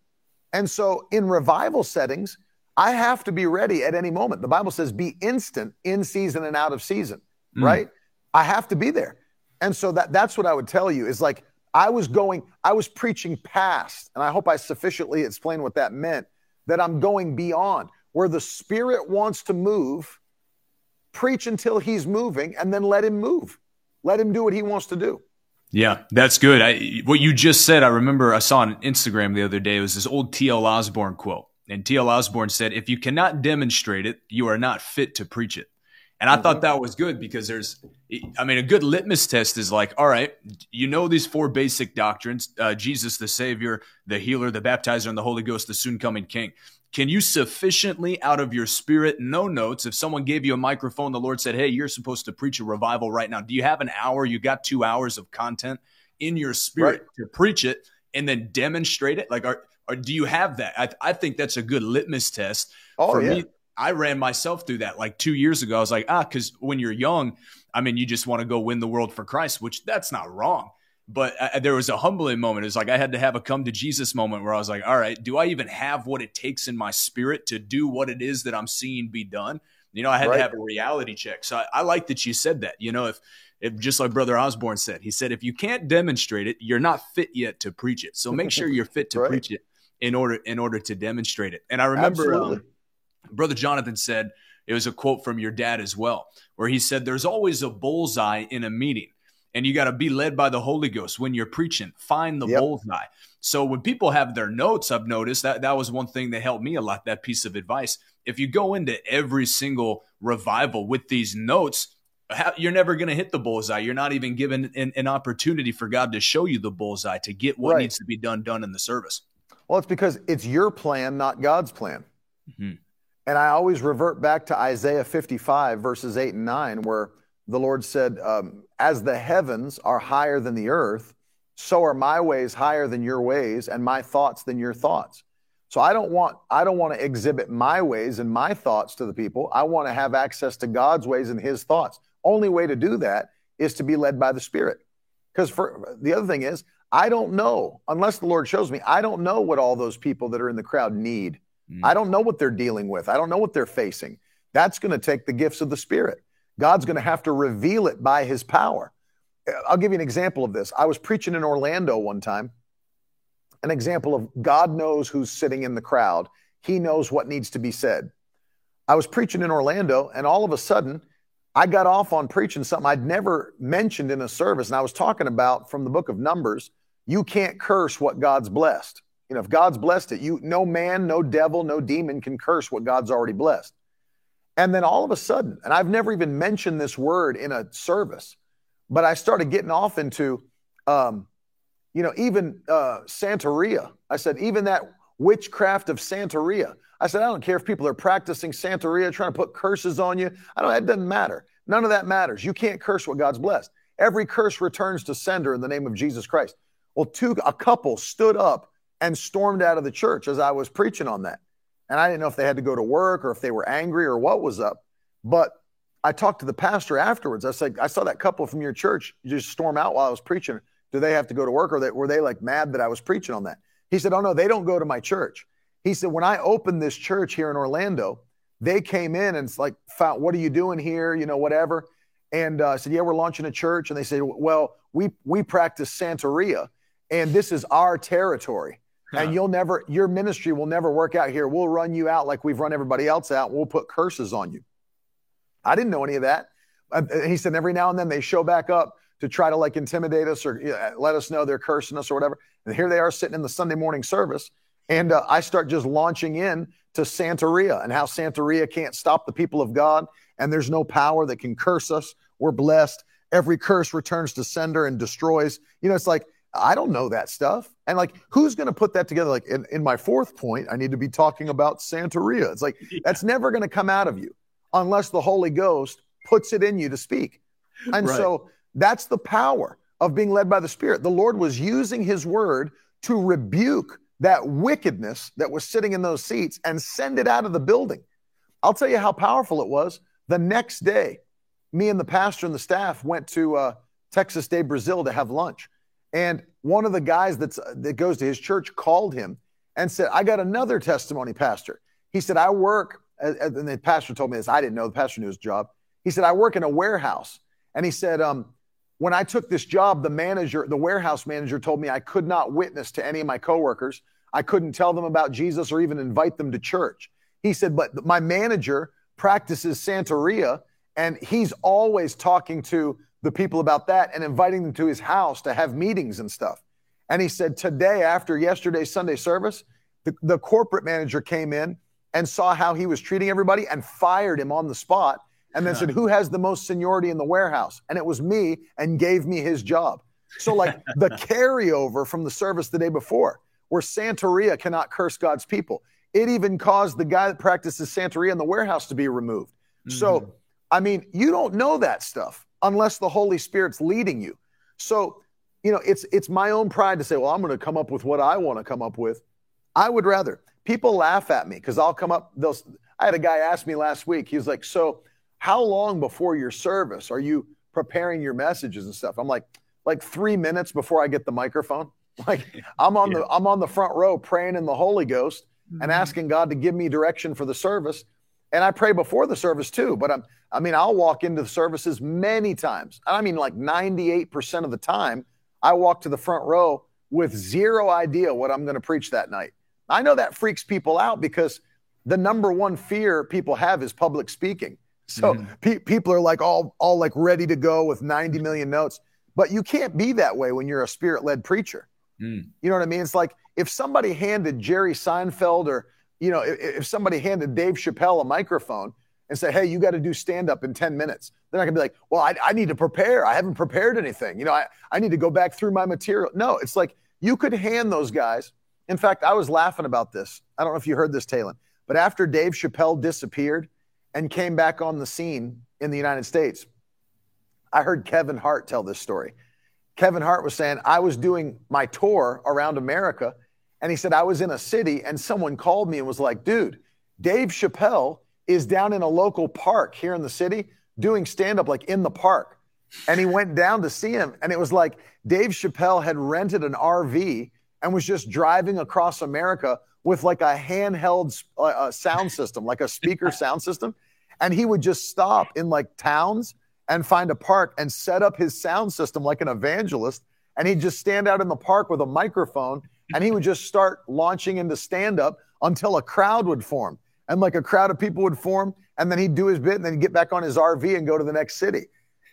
And so in revival settings, I have to be ready at any moment. The Bible says, be instant in season and out of season, Mm. right? I have to be there. And so that, that's what I would tell you is like, I was going, I was preaching past, and I hope I sufficiently explained what that meant, that I'm going beyond where the Spirit wants to move, preach until He's moving, and then let Him move. Let Him do what He wants to do. Yeah, that's good. I, what you just said, I remember I saw on Instagram the other day. It was this old T.L. Osborn quote. And T.L. Osborn said, If you cannot demonstrate it, you are not fit to preach it. And I thought that was good because there's, I mean, a good litmus test is like, all right, you know these four basic doctrines uh, Jesus, the Savior, the healer, the baptizer, and the Holy Ghost, the soon coming King. Can you sufficiently out of your spirit, no notes, if someone gave you a microphone, the Lord said, hey, you're supposed to preach a revival right now. Do you have an hour? You got two hours of content in your spirit Right. to preach it and then demonstrate it? Like, are, or do you have that? I, I think that's a good litmus test. Oh, For yeah. me, I ran myself through that like two years ago. I was like, ah, because when you're young, I mean, you just want to go win the world for Christ, which that's not wrong. But uh, there was a humbling moment. It's like I had to have a come to Jesus moment where I was like, all right, do I even have what it takes in my spirit to do what it is that I'm seeing be done? You know, I had Right. to have a reality check. So I, I like that you said that. You know, if if just like Brother Osborn said, he said, if you can't demonstrate it, you're not fit yet to preach it. So make sure you're fit to Right. preach it in order in order to demonstrate it. And I remember um, Brother Jonathan said it was a quote from your dad as well, where he said, There's always a bullseye in a meeting, and you got to be led by the Holy Ghost when you're preaching. Find the Yep. bullseye. So when people have their notes, I've noticed that that was one thing that helped me a lot, that piece of advice. If you go into every single revival with these notes, you're never going to hit the bullseye. You're not even given an, an opportunity for God to show you the bullseye to get what Right. needs to be done done in the service. Well, it's because it's your plan, not God's plan. Mhm. And I always revert back to Isaiah 55, verses 8 and 9, where the Lord said, um, As the heavens are higher than the earth, so are my ways higher than your ways, and my thoughts than your thoughts. So I don't want I don't want to exhibit my ways and my thoughts to the people. I want to have access to God's ways and his thoughts. Only way to do that is to be led by the Spirit. Because for the other thing is, I don't know, unless the Lord shows me, I don't know what all those people that are in the crowd need. Mm. I don't know what they're dealing with. I don't know what they're facing. That's going to take the gifts of the Spirit. God's going to have to reveal it by his power. I'll give you an example of this. I was preaching in Orlando one time, an example of God knows who's sitting in the crowd, He knows what needs to be said. I was preaching in Orlando, and all of a sudden, I got off on preaching something I'd never mentioned in a service. And I was talking about from the book of Numbers you can't curse what God's blessed. You know, if God's blessed it, you no man, no devil, no demon can curse what God's already blessed. And then all of a sudden, and I've never even mentioned this word in a service, but I started getting off into, um, you know, even uh, Santeria. I said, even that witchcraft of Santeria. I said, I don't care if people are practicing Santeria, trying to put curses on you. I don't. It doesn't matter. None of that matters. You can't curse what God's blessed. Every curse returns to sender in the name of Jesus Christ. Well, two a couple stood up and stormed out of the church as I was preaching on that. And I didn't know if they had to go to work or if they were angry or what was up. But I talked to the pastor afterwards. I said, I saw that couple from your church just storm out while I was preaching. Do they have to go to work or were they like mad that I was preaching on that? He said, Oh, no, they don't go to my church. He said, When I opened this church here in Orlando, they came in and it's like, What are you doing here? You know, whatever. And uh, I said, Yeah, we're launching a church. And they said, Well, we, we practice Santeria and this is our territory. And you'll never, your ministry will never work out here. We'll run you out like we've run everybody else out. We'll put curses on you. I didn't know any of that. Uh, he said every now and then they show back up to try to like intimidate us or let us know they're cursing us or whatever. And here they are sitting in the Sunday morning service. And uh, I start just launching in to Santeria and how Santeria can't stop the people of God. And there's no power that can curse us. We're blessed. Every curse returns to sender and destroys. You know, it's like I don't know that stuff. And like, who's going to put that together? Like, in, in my fourth point, I need to be talking about Santeria. It's like, yeah. that's never going to come out of you unless the Holy Ghost puts it in you to speak. And right. so that's the power of being led by the Spirit. The Lord was using his word to rebuke that wickedness that was sitting in those seats and send it out of the building. I'll tell you how powerful it was. The next day, me and the pastor and the staff went to uh, Texas de Brazil to have lunch. And one of the guys that's, that goes to his church called him and said, I got another testimony, Pastor. He said, I work, and the pastor told me this. I didn't know. The pastor knew his job. He said, I work in a warehouse. And he said, um, when I took this job, the manager, the warehouse manager told me I could not witness to any of my coworkers. I couldn't tell them about Jesus or even invite them to church. He said, but my manager practices Santeria and he's always talking to the people about that and inviting them to his house to have meetings and stuff. And he said, Today, after yesterday's Sunday service, the, the corporate manager came in and saw how he was treating everybody and fired him on the spot and then said, Who has the most seniority in the warehouse? And it was me and gave me his job. So, like the carryover from the service the day before, where Santeria cannot curse God's people, it even caused the guy that practices Santeria in the warehouse to be removed. Mm-hmm. So, I mean, you don't know that stuff unless the Holy Spirit's leading you. So, you know, it's it's my own pride to say, well, I'm going to come up with what I want to come up with. I would rather people laugh at me because I'll come up. They'll. I had a guy ask me last week. He was like, "So, how long before your service are you preparing your messages and stuff?" I'm like, like three minutes before I get the microphone. Like I'm on yeah. the I'm on the front row praying in the Holy Ghost mm-hmm. and asking God to give me direction for the service. And I pray before the service too. But I'm I mean, I'll walk into the services many times. I mean, like 98% of the time, I walk to the front row with zero idea what I'm going to preach that night. I know that freaks people out because the number one fear people have is public speaking. So mm. pe- people are like all all like ready to go with 90 million notes, but you can't be that way when you're a spirit-led preacher. Mm. You know what I mean? It's like if somebody handed Jerry Seinfeld or you know if, if somebody handed Dave Chappelle a microphone and said, hey, you got to do stand up in 10 minutes. They're not going to be like, well, I, I, need to prepare. I haven't prepared anything. You know, I, I need to go back through my material. No, it's like you could hand those guys. In fact, I was laughing about this. I don't know if you heard this, Talon, but after Dave Chappelle disappeared and came back on the scene in the United States, I heard Kevin Hart tell this story. Kevin Hart was saying, I was doing my tour around America, and he said, I was in a city, and someone called me and was like, dude, Dave Chappelle is down in a local park here in the city doing stand up like in the park. And he went down to see him. And it was like Dave Chappelle had rented an RV and was just driving across America with like a handheld uh, sound system, like a speaker sound system. And he would just stop in like towns and find a park and set up his sound system like an evangelist. And he'd just stand out in the park with a microphone and he would just start launching into stand up until a crowd would form and like a crowd of people would form, and then he'd do his bit, and then get back on his RV and go to the next city.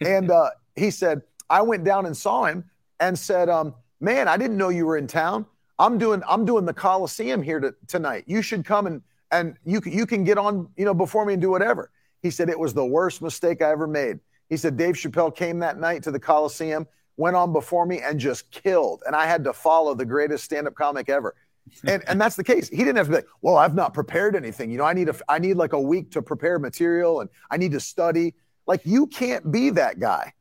And uh, he said, I went down and saw him and said, um, "Man, I didn't know you were in town. I'm doing I'm doing the Coliseum here to, tonight. You should come and and you you can get on you know before me and do whatever." He said it was the worst mistake I ever made. He said Dave Chappelle came that night to the Coliseum, went on before me, and just killed, and I had to follow the greatest stand-up comic ever and and that's the case. He didn't have to be like, well, I've not prepared anything. You know, I need a I need like a week to prepare material and I need to study. Like you can't be that guy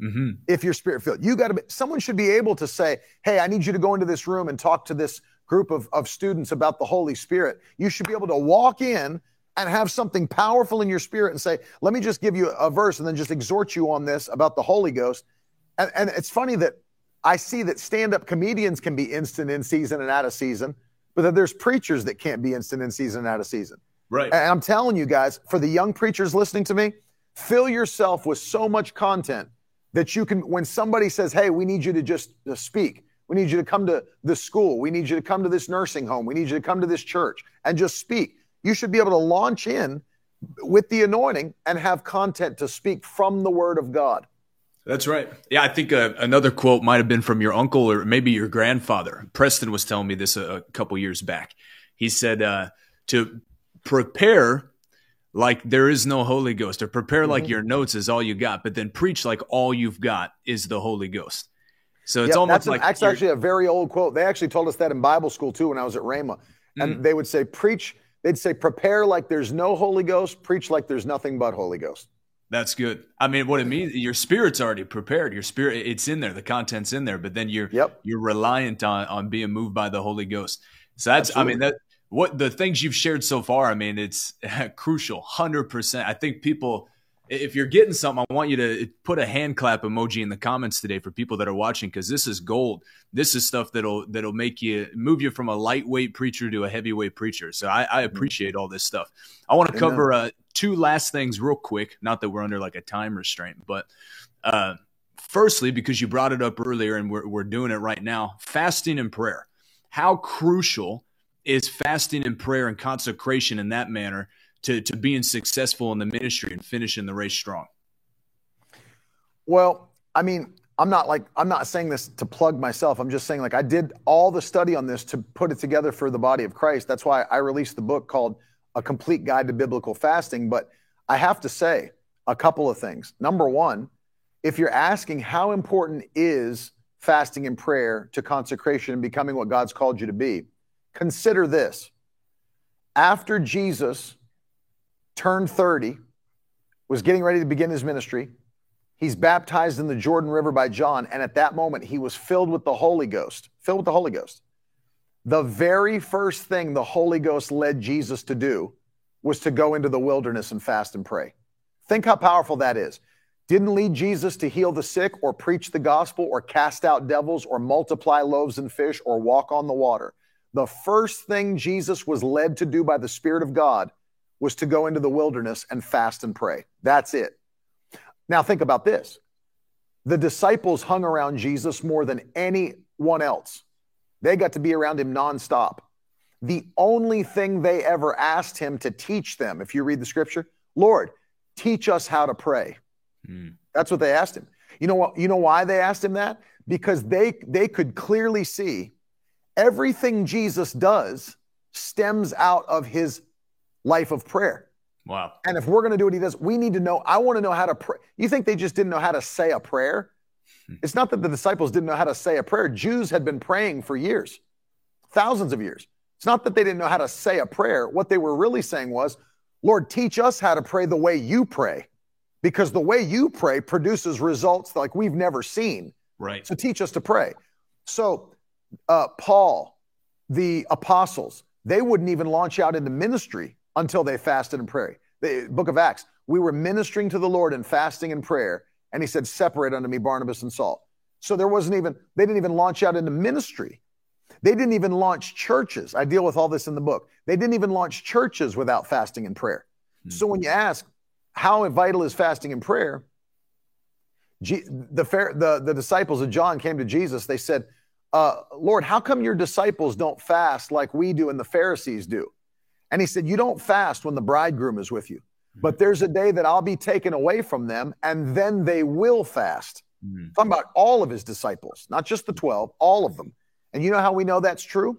mm-hmm. if you're spirit filled. You got to be. Someone should be able to say, hey, I need you to go into this room and talk to this group of of students about the Holy Spirit. You should be able to walk in and have something powerful in your spirit and say, let me just give you a verse and then just exhort you on this about the Holy Ghost. And, and it's funny that I see that stand up comedians can be instant in season and out of season, but that there's preachers that can't be instant in season and out of season. Right. And I'm telling you guys, for the young preachers listening to me, fill yourself with so much content that you can, when somebody says, hey, we need you to just uh, speak, we need you to come to this school, we need you to come to this nursing home, we need you to come to this church and just speak. You should be able to launch in with the anointing and have content to speak from the word of God. That's right. Yeah, I think uh, another quote might have been from your uncle or maybe your grandfather. Preston was telling me this a, a couple years back. He said uh, to prepare like there is no Holy Ghost, or prepare mm-hmm. like your notes is all you got, but then preach like all you've got is the Holy Ghost. So it's almost that's like that's actually a very old quote. They actually told us that in Bible school too when I was at Rhema, and mm. they would say, "Preach." They'd say, "Prepare like there's no Holy Ghost. Preach like there's nothing but Holy Ghost." That's good. I mean, what it means, your spirit's already prepared. Your spirit, it's in there. The content's in there. But then you're yep. you're reliant on on being moved by the Holy Ghost. So that's, Absolutely. I mean, that what the things you've shared so far. I mean, it's crucial, hundred percent. I think people if you're getting something, I want you to put a hand clap emoji in the comments today for people that are watching because this is gold. This is stuff that'll that'll make you move you from a lightweight preacher to a heavyweight preacher. So I, I appreciate all this stuff. I want to cover uh, two last things real quick. Not that we're under like a time restraint, but uh, firstly, because you brought it up earlier and we're we're doing it right now, fasting and prayer. How crucial is fasting and prayer and consecration in that manner? to, to being successful in the ministry and finishing the race strong? Well, I mean, I'm not like I'm not saying this to plug myself. I'm just saying like I did all the study on this to put it together for the body of Christ. That's why I released the book called A Complete Guide to Biblical Fasting, but I have to say a couple of things. Number 1, if you're asking how important is fasting and prayer to consecration and becoming what God's called you to be, consider this. After Jesus turned 30, was getting ready to begin his ministry. He's baptized in the Jordan River by John, and at that moment, he was filled with the Holy Ghost. Filled with the Holy Ghost. The very first thing the Holy Ghost led Jesus to do was to go into the wilderness and fast and pray. Think how powerful that is. Didn't lead Jesus to heal the sick or preach the gospel or cast out devils or multiply loaves and fish or walk on the water. The first thing Jesus was led to do by the Spirit of God was to go into the wilderness and fast and pray. That's it. Now, think about this the disciples hung around Jesus more than anyone else, they got to be around him nonstop. The only thing they ever asked him to teach them, if you read the scripture, Lord, teach us how to pray. Mm. That's what they asked him. You know what? You know why they asked him that? Because they they could clearly see everything Jesus does stems out of his life of prayer. Wow. And if we're going to do what he does, we need to know. I want to know how to pray. You think they just didn't know how to say a prayer? Hmm. It's not that the disciples didn't know how to say a prayer. Jews had been praying for years, thousands of years. It's not that they didn't know how to say a prayer. What they were really saying was, Lord, teach us how to pray the way you pray, because the way you pray produces results like we've never seen. Right. So teach us to pray. So, uh, Paul, the apostles, they wouldn't even launch out into ministry until they fasted and prayed. The book of Acts, we were ministering to the Lord in fasting and prayer, and he said, Separate unto me Barnabas and Saul. So there wasn't even, they didn't even launch out into ministry. They didn't even launch churches. I deal with all this in the book. They didn't even launch churches without fasting and prayer. Mm-hmm. So when you ask, how vital is fasting and prayer? G- the, the, the disciples of John came to Jesus. They said, uh, Lord, how come your disciples don't fast like we do and the Pharisees do? And he said, You don't fast when the bridegroom is with you, but there's a day that I'll be taken away from them, and then they will fast. Mm-hmm. Talking about all of his disciples, not just the 12, all of them. And you know how we know that's true?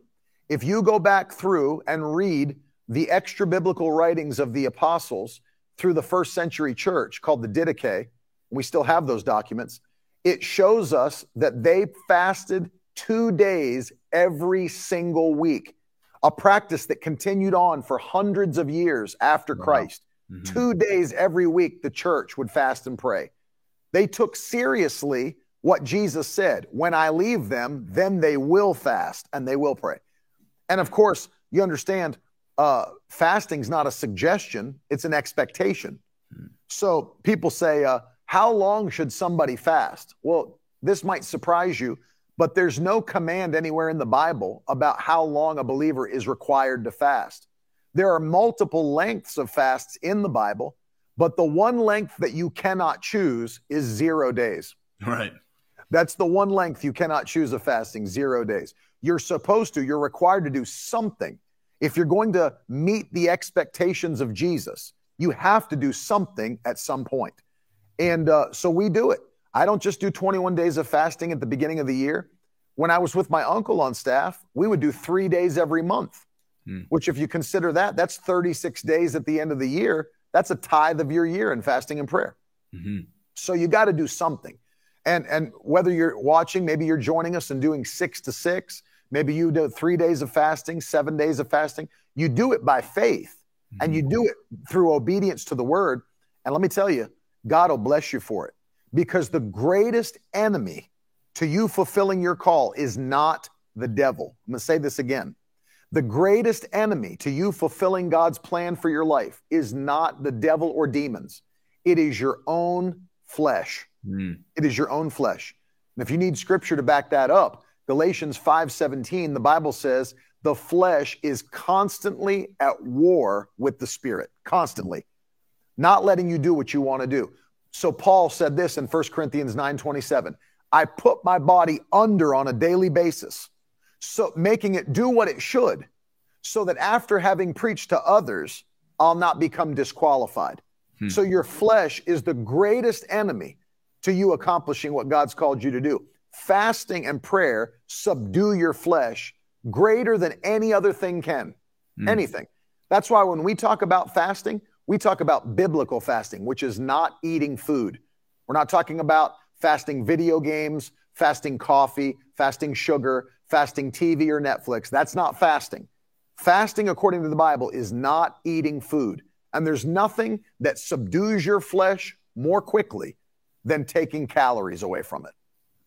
If you go back through and read the extra biblical writings of the apostles through the first century church called the Didache, we still have those documents, it shows us that they fasted two days every single week a practice that continued on for hundreds of years after wow. Christ. Mm-hmm. Two days every week, the church would fast and pray. They took seriously what Jesus said when I leave them, then they will fast and they will pray. And of course, you understand uh, fasting's not a suggestion, it's an expectation. Mm-hmm. So people say, uh, How long should somebody fast? Well, this might surprise you but there's no command anywhere in the Bible about how long a believer is required to fast. There are multiple lengths of fasts in the Bible, but the one length that you cannot choose is zero days. Right. That's the one length you cannot choose of fasting, zero days. You're supposed to, you're required to do something. If you're going to meet the expectations of Jesus, you have to do something at some point. And uh, so we do it. I don't just do 21 days of fasting at the beginning of the year. When I was with my uncle on staff, we would do three days every month, hmm. which, if you consider that, that's 36 days at the end of the year. That's a tithe of your year in fasting and prayer. Mm-hmm. So you got to do something. And and whether you're watching, maybe you're joining us and doing six to six, maybe you do three days of fasting, seven days of fasting. You do it by faith mm-hmm. and you do it through obedience to the word. And let me tell you, God will bless you for it because the greatest enemy to you fulfilling your call is not the devil. I'm going to say this again. The greatest enemy to you fulfilling God's plan for your life is not the devil or demons. It is your own flesh. Mm. It is your own flesh. And if you need scripture to back that up, Galatians 5:17, the Bible says, "The flesh is constantly at war with the spirit, constantly, not letting you do what you want to do." So Paul said this in 1 Corinthians 9:27, "I put my body under on a daily basis, so making it do what it should, so that after having preached to others, I'll not become disqualified." Hmm. So your flesh is the greatest enemy to you accomplishing what God's called you to do. Fasting and prayer subdue your flesh greater than any other thing can. Hmm. Anything. That's why when we talk about fasting, we talk about biblical fasting, which is not eating food. We're not talking about fasting video games, fasting coffee, fasting sugar, fasting TV or Netflix. That's not fasting. Fasting, according to the Bible, is not eating food. And there's nothing that subdues your flesh more quickly than taking calories away from it.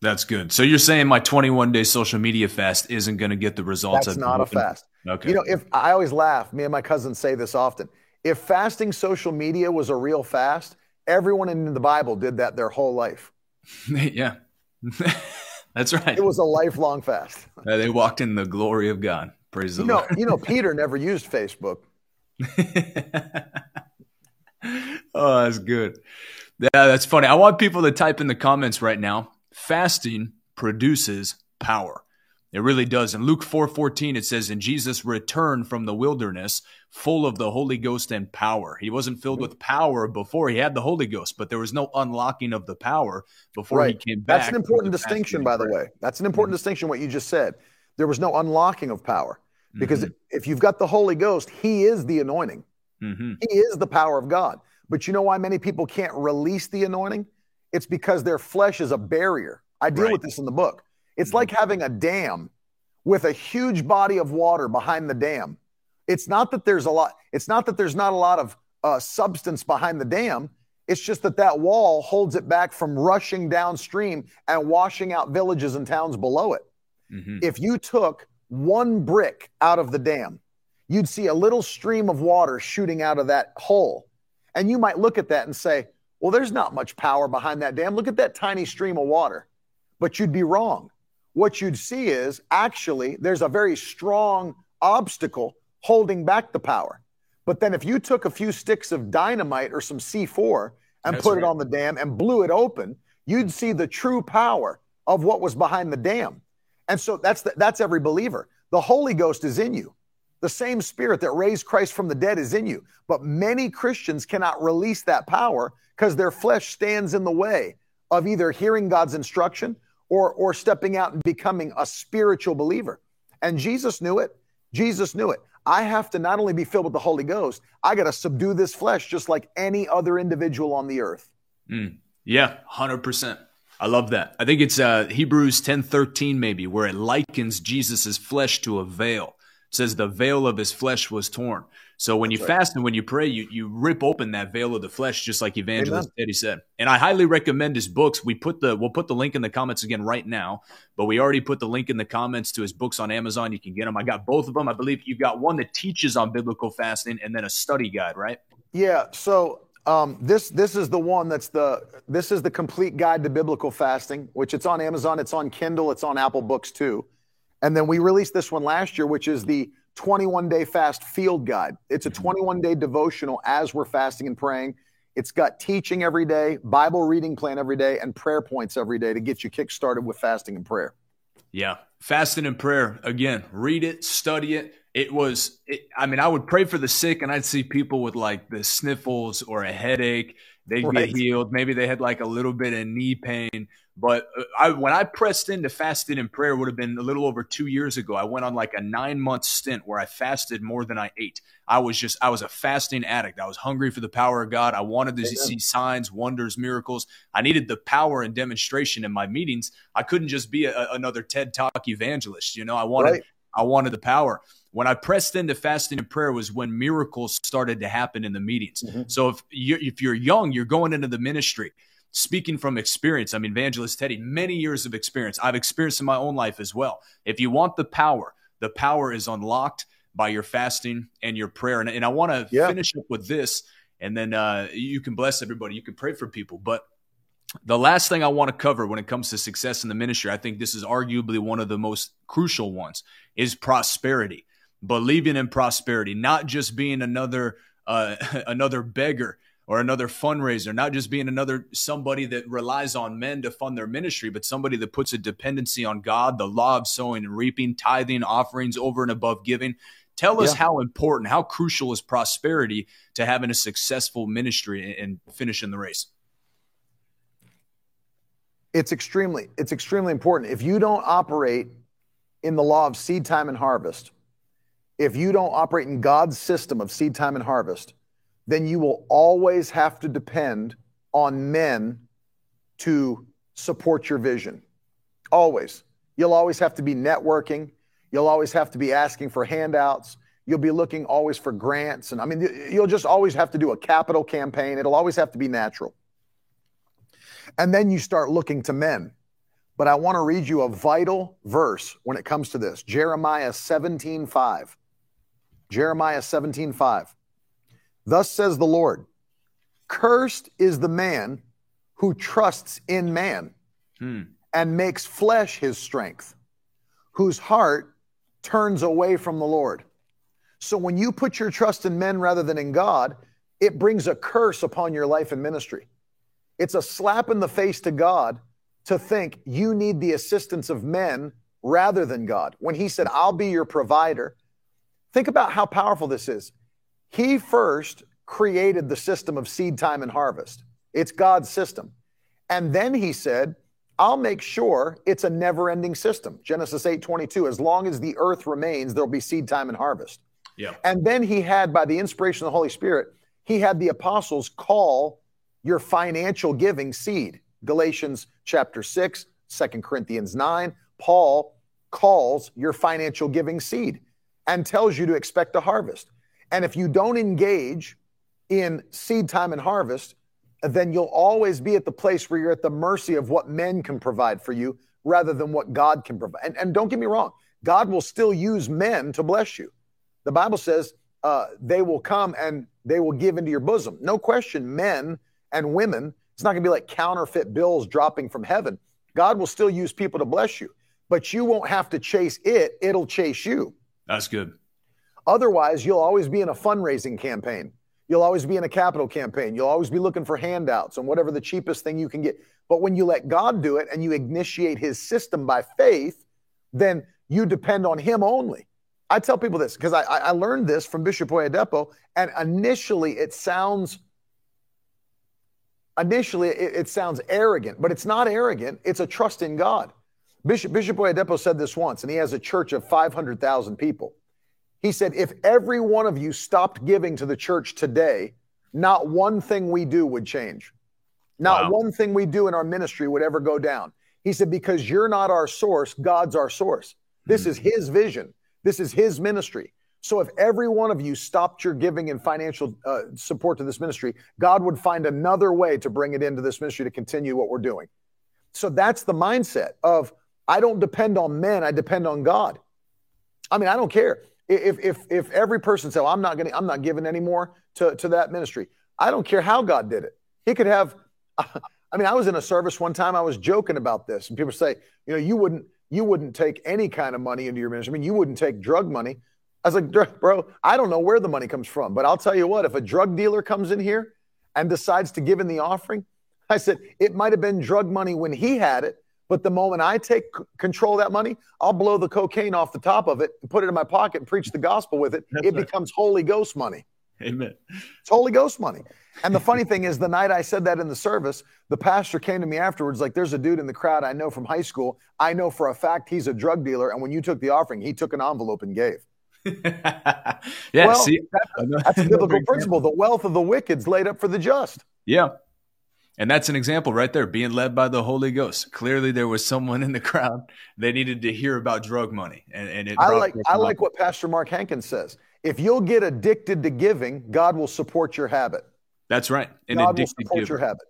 That's good. So you're saying my 21 day social media fast isn't going to get the results? Of that's not a fast. Okay. You know, if I always laugh, me and my cousins say this often. If fasting social media was a real fast, everyone in the Bible did that their whole life. yeah. That's right. It was a lifelong fast. Uh, they walked in the glory of God. Praise you the know, Lord. you know, Peter never used Facebook. oh, that's good. Yeah, that's funny. I want people to type in the comments right now. Fasting produces power. It really does. In Luke 4:14 it says and Jesus returned from the wilderness full of the Holy Ghost and power. He wasn't filled with power before he had the Holy Ghost, but there was no unlocking of the power before right. he came back. That's an important distinction by the way. That's an important mm-hmm. distinction what you just said. There was no unlocking of power. Because mm-hmm. if you've got the Holy Ghost, he is the anointing. Mm-hmm. He is the power of God. But you know why many people can't release the anointing? It's because their flesh is a barrier. I deal right. with this in the book. It's mm-hmm. like having a dam with a huge body of water behind the dam. It's not that there's a lot. It's not that there's not a lot of uh, substance behind the dam. It's just that that wall holds it back from rushing downstream and washing out villages and towns below it. Mm-hmm. If you took one brick out of the dam, you'd see a little stream of water shooting out of that hole. And you might look at that and say, well, there's not much power behind that dam. Look at that tiny stream of water. But you'd be wrong. What you'd see is actually there's a very strong obstacle holding back the power. But then if you took a few sticks of dynamite or some C4 and That's put right. it on the dam and blew it open, you'd see the true power of what was behind the dam. And so that's the, that's every believer. The Holy Ghost is in you. The same spirit that raised Christ from the dead is in you. But many Christians cannot release that power because their flesh stands in the way of either hearing God's instruction or, or stepping out and becoming a spiritual believer. And Jesus knew it. Jesus knew it. I have to not only be filled with the Holy Ghost, I got to subdue this flesh just like any other individual on the earth. Mm, yeah, 100%. I love that. I think it's uh, Hebrews 10 13, maybe, where it likens Jesus' flesh to a veil. It says the veil of his flesh was torn. So when That's you right. fast and when you pray, you, you rip open that veil of the flesh, just like Evangelist Amen. Eddie said. And I highly recommend his books. We put the we'll put the link in the comments again right now, but we already put the link in the comments to his books on Amazon. You can get them. I got both of them. I believe you've got one that teaches on biblical fasting and then a study guide, right? Yeah. So um, this this is the one that's the this is the complete guide to biblical fasting, which it's on Amazon, it's on Kindle, it's on Apple Books too. And then we released this one last year, which is the 21 day fast field guide. It's a mm-hmm. 21 day devotional as we're fasting and praying. It's got teaching every day, Bible reading plan every day, and prayer points every day to get you kick started with fasting and prayer. Yeah, fasting and prayer. Again, read it, study it it was it, i mean i would pray for the sick and i'd see people with like the sniffles or a headache they right. get healed. Maybe they had like a little bit of knee pain. But uh, I, when I pressed into fasting and prayer, would have been a little over two years ago. I went on like a nine month stint where I fasted more than I ate. I was just, I was a fasting addict. I was hungry for the power of God. I wanted to Amen. see signs, wonders, miracles. I needed the power and demonstration in my meetings. I couldn't just be a, another TED Talk evangelist. You know, I wanted, right. I wanted the power. When I pressed into fasting and prayer was when miracles started to happen in the meetings. Mm-hmm. So if you if you're young, you're going into the ministry. Speaking from experience, I mean, Evangelist Teddy, many years of experience. I've experienced in my own life as well. If you want the power, the power is unlocked by your fasting and your prayer. And, and I want to yeah. finish up with this, and then uh, you can bless everybody. You can pray for people. But the last thing I want to cover when it comes to success in the ministry, I think this is arguably one of the most crucial ones, is prosperity believing in prosperity, not just being another uh, another beggar or another fundraiser, not just being another somebody that relies on men to fund their ministry, but somebody that puts a dependency on God, the law of sowing and reaping, tithing, offerings over and above giving. Tell us yeah. how important, how crucial is prosperity to having a successful ministry and finishing the race? It's extremely, it's extremely important. If you don't operate in the law of seed time and harvest, if you don't operate in God's system of seed time and harvest, then you will always have to depend on men to support your vision. Always. You'll always have to be networking. You'll always have to be asking for handouts. You'll be looking always for grants. And I mean, you'll just always have to do a capital campaign. It'll always have to be natural. And then you start looking to men. But I want to read you a vital verse when it comes to this Jeremiah 17 5. Jeremiah 17, 5. Thus says the Lord, cursed is the man who trusts in man hmm. and makes flesh his strength, whose heart turns away from the Lord. So when you put your trust in men rather than in God, it brings a curse upon your life and ministry. It's a slap in the face to God to think you need the assistance of men rather than God. When He said, I'll be your provider, Think about how powerful this is. He first created the system of seed time and harvest. It's God's system. And then he said, I'll make sure it's a never-ending system. Genesis 8:22, as long as the earth remains, there'll be seed time and harvest. Yeah. And then he had, by the inspiration of the Holy Spirit, he had the apostles call your financial giving seed. Galatians chapter 6, 2 Corinthians 9, Paul calls your financial giving seed and tells you to expect a harvest. And if you don't engage in seed time and harvest, then you'll always be at the place where you're at the mercy of what men can provide for you rather than what God can provide. And, and don't get me wrong, God will still use men to bless you. The Bible says uh, they will come and they will give into your bosom. No question, men and women, it's not going to be like counterfeit bills dropping from heaven. God will still use people to bless you, but you won't have to chase it, it'll chase you. That's good. Otherwise, you'll always be in a fundraising campaign. You'll always be in a capital campaign. You'll always be looking for handouts and whatever the cheapest thing you can get. But when you let God do it and you initiate his system by faith, then you depend on him only. I tell people this because I, I learned this from Bishop Oyedepo, and initially it sounds initially it, it, sounds arrogant, but it's not arrogant. It's a trust in God. Bishop, Bishop Oyedepo said this once, and he has a church of 500,000 people. He said, if every one of you stopped giving to the church today, not one thing we do would change. Not wow. one thing we do in our ministry would ever go down. He said, because you're not our source, God's our source. This mm-hmm. is his vision. This is his ministry. So if every one of you stopped your giving and financial uh, support to this ministry, God would find another way to bring it into this ministry to continue what we're doing. So that's the mindset of I don't depend on men, I depend on God. I mean, I don't care. If if if every person said, well, I'm not gonna, I'm not giving anymore to, to that ministry. I don't care how God did it. He could have I mean, I was in a service one time, I was joking about this, and people say, you know, you wouldn't you wouldn't take any kind of money into your ministry. I mean, you wouldn't take drug money. I was like, bro, I don't know where the money comes from, but I'll tell you what, if a drug dealer comes in here and decides to give in the offering, I said, it might have been drug money when he had it, but the moment I take control of that money, I'll blow the cocaine off the top of it and put it in my pocket and preach the gospel with it. That's it right. becomes Holy Ghost money. Amen. It's Holy Ghost money. And the funny thing is, the night I said that in the service, the pastor came to me afterwards, like, there's a dude in the crowd I know from high school. I know for a fact he's a drug dealer. And when you took the offering, he took an envelope and gave. yeah, well, see, that's, that's a biblical principle. The wealth of the wicked's laid up for the just. Yeah. And that's an example right there, being led by the Holy Ghost. Clearly, there was someone in the crowd they needed to hear about drug money, and, and it. I like I like what Pastor Mark Hankins says. If you'll get addicted to giving, God will support your habit. That's right. An God will support your habit.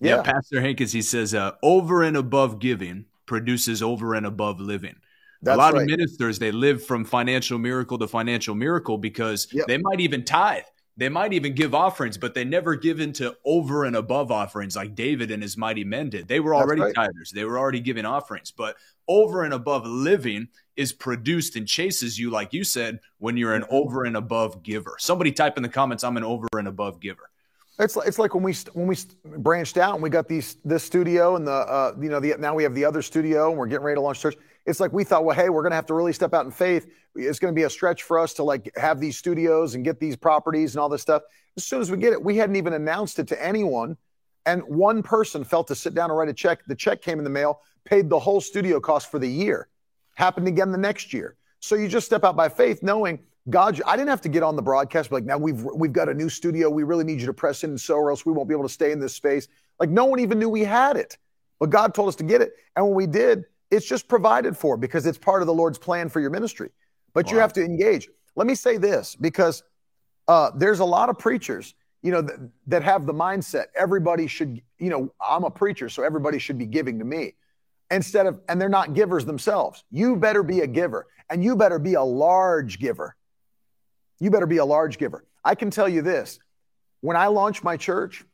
Yeah. yeah. Pastor Hankins, he says, uh, over and above giving produces over and above living. That's a lot right. of ministers they live from financial miracle to financial miracle because yep. they might even tithe they might even give offerings, but they never give into over and above offerings like David and his mighty men did. They were already right. tithers, they were already giving offerings, but over and above living is produced and chases you, like you said, when you're an over and above giver. Somebody type in the comments, I'm an over and above giver. It's like, it's like when we when we branched out and we got these this studio and the uh, you know the now we have the other studio and we're getting ready to launch church it's like we thought, well, hey, we're going to have to really step out in faith. It's going to be a stretch for us to like have these studios and get these properties and all this stuff. As soon as we get it, we hadn't even announced it to anyone. And one person felt to sit down and write a check. The check came in the mail, paid the whole studio cost for the year. Happened again the next year. So you just step out by faith, knowing God. I didn't have to get on the broadcast like now we've we've got a new studio. We really need you to press in and so, or else we won't be able to stay in this space. Like no one even knew we had it, but God told us to get it, and when we did, it's just provided for because it's part of the Lord's plan for your ministry. But wow. you have to engage. Let me say this because uh, there's a lot of preachers, you know, that, that have the mindset everybody should, you know, I'm a preacher, so everybody should be giving to me instead of, and they're not givers themselves. You better be a giver and you better be a large giver. You better be a large giver. I can tell you this when I launched my church,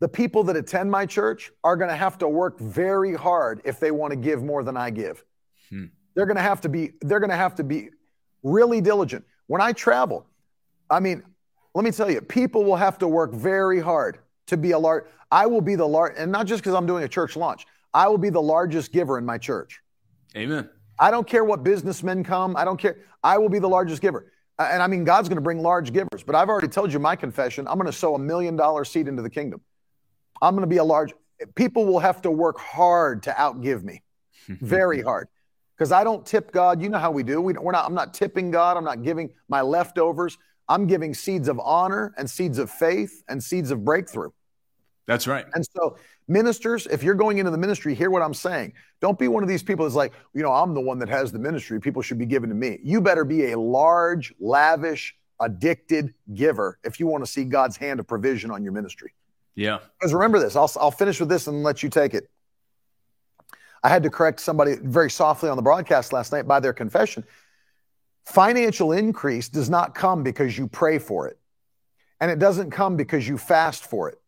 the people that attend my church are going to have to work very hard if they want to give more than I give. Hmm. They're going to have to be they're going to have to be really diligent. When I travel, I mean, let me tell you, people will have to work very hard to be a large I will be the large and not just because I'm doing a church launch. I will be the largest giver in my church. Amen. I don't care what businessmen come. I don't care. I will be the largest giver. And I mean, God's going to bring large givers, but I've already told you my confession. I'm going to sow a million dollar seed into the kingdom. I'm going to be a large, people will have to work hard to outgive me, very hard. Because I don't tip God. You know how we do. We, we're not, I'm not tipping God. I'm not giving my leftovers. I'm giving seeds of honor and seeds of faith and seeds of breakthrough. That's right. And so, ministers, if you're going into the ministry, hear what I'm saying. Don't be one of these people that's like, you know, I'm the one that has the ministry. People should be given to me. You better be a large, lavish, addicted giver if you want to see God's hand of provision on your ministry. Yeah. Because remember this, I'll, I'll finish with this and let you take it. I had to correct somebody very softly on the broadcast last night by their confession. Financial increase does not come because you pray for it. And it doesn't come because you fast for it.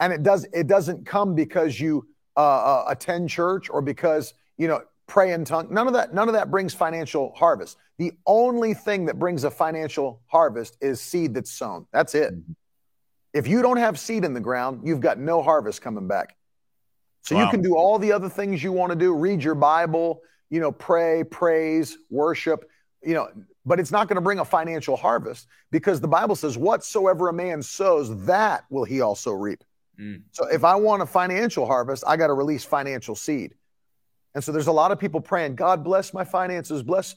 And it does it doesn't come because you uh, uh, attend church or because, you know, pray in tongue. None of that none of that brings financial harvest. The only thing that brings a financial harvest is seed that's sown. That's it. Mm-hmm. If you don't have seed in the ground, you've got no harvest coming back. So wow. you can do all the other things you want to do, read your Bible, you know, pray, praise, worship, you know, but it's not going to bring a financial harvest because the Bible says, whatsoever a man sows, that will he also reap. Mm. So if I want a financial harvest, I got to release financial seed. And so there's a lot of people praying, God bless my finances, bless.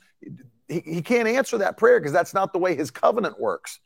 He, he can't answer that prayer because that's not the way his covenant works.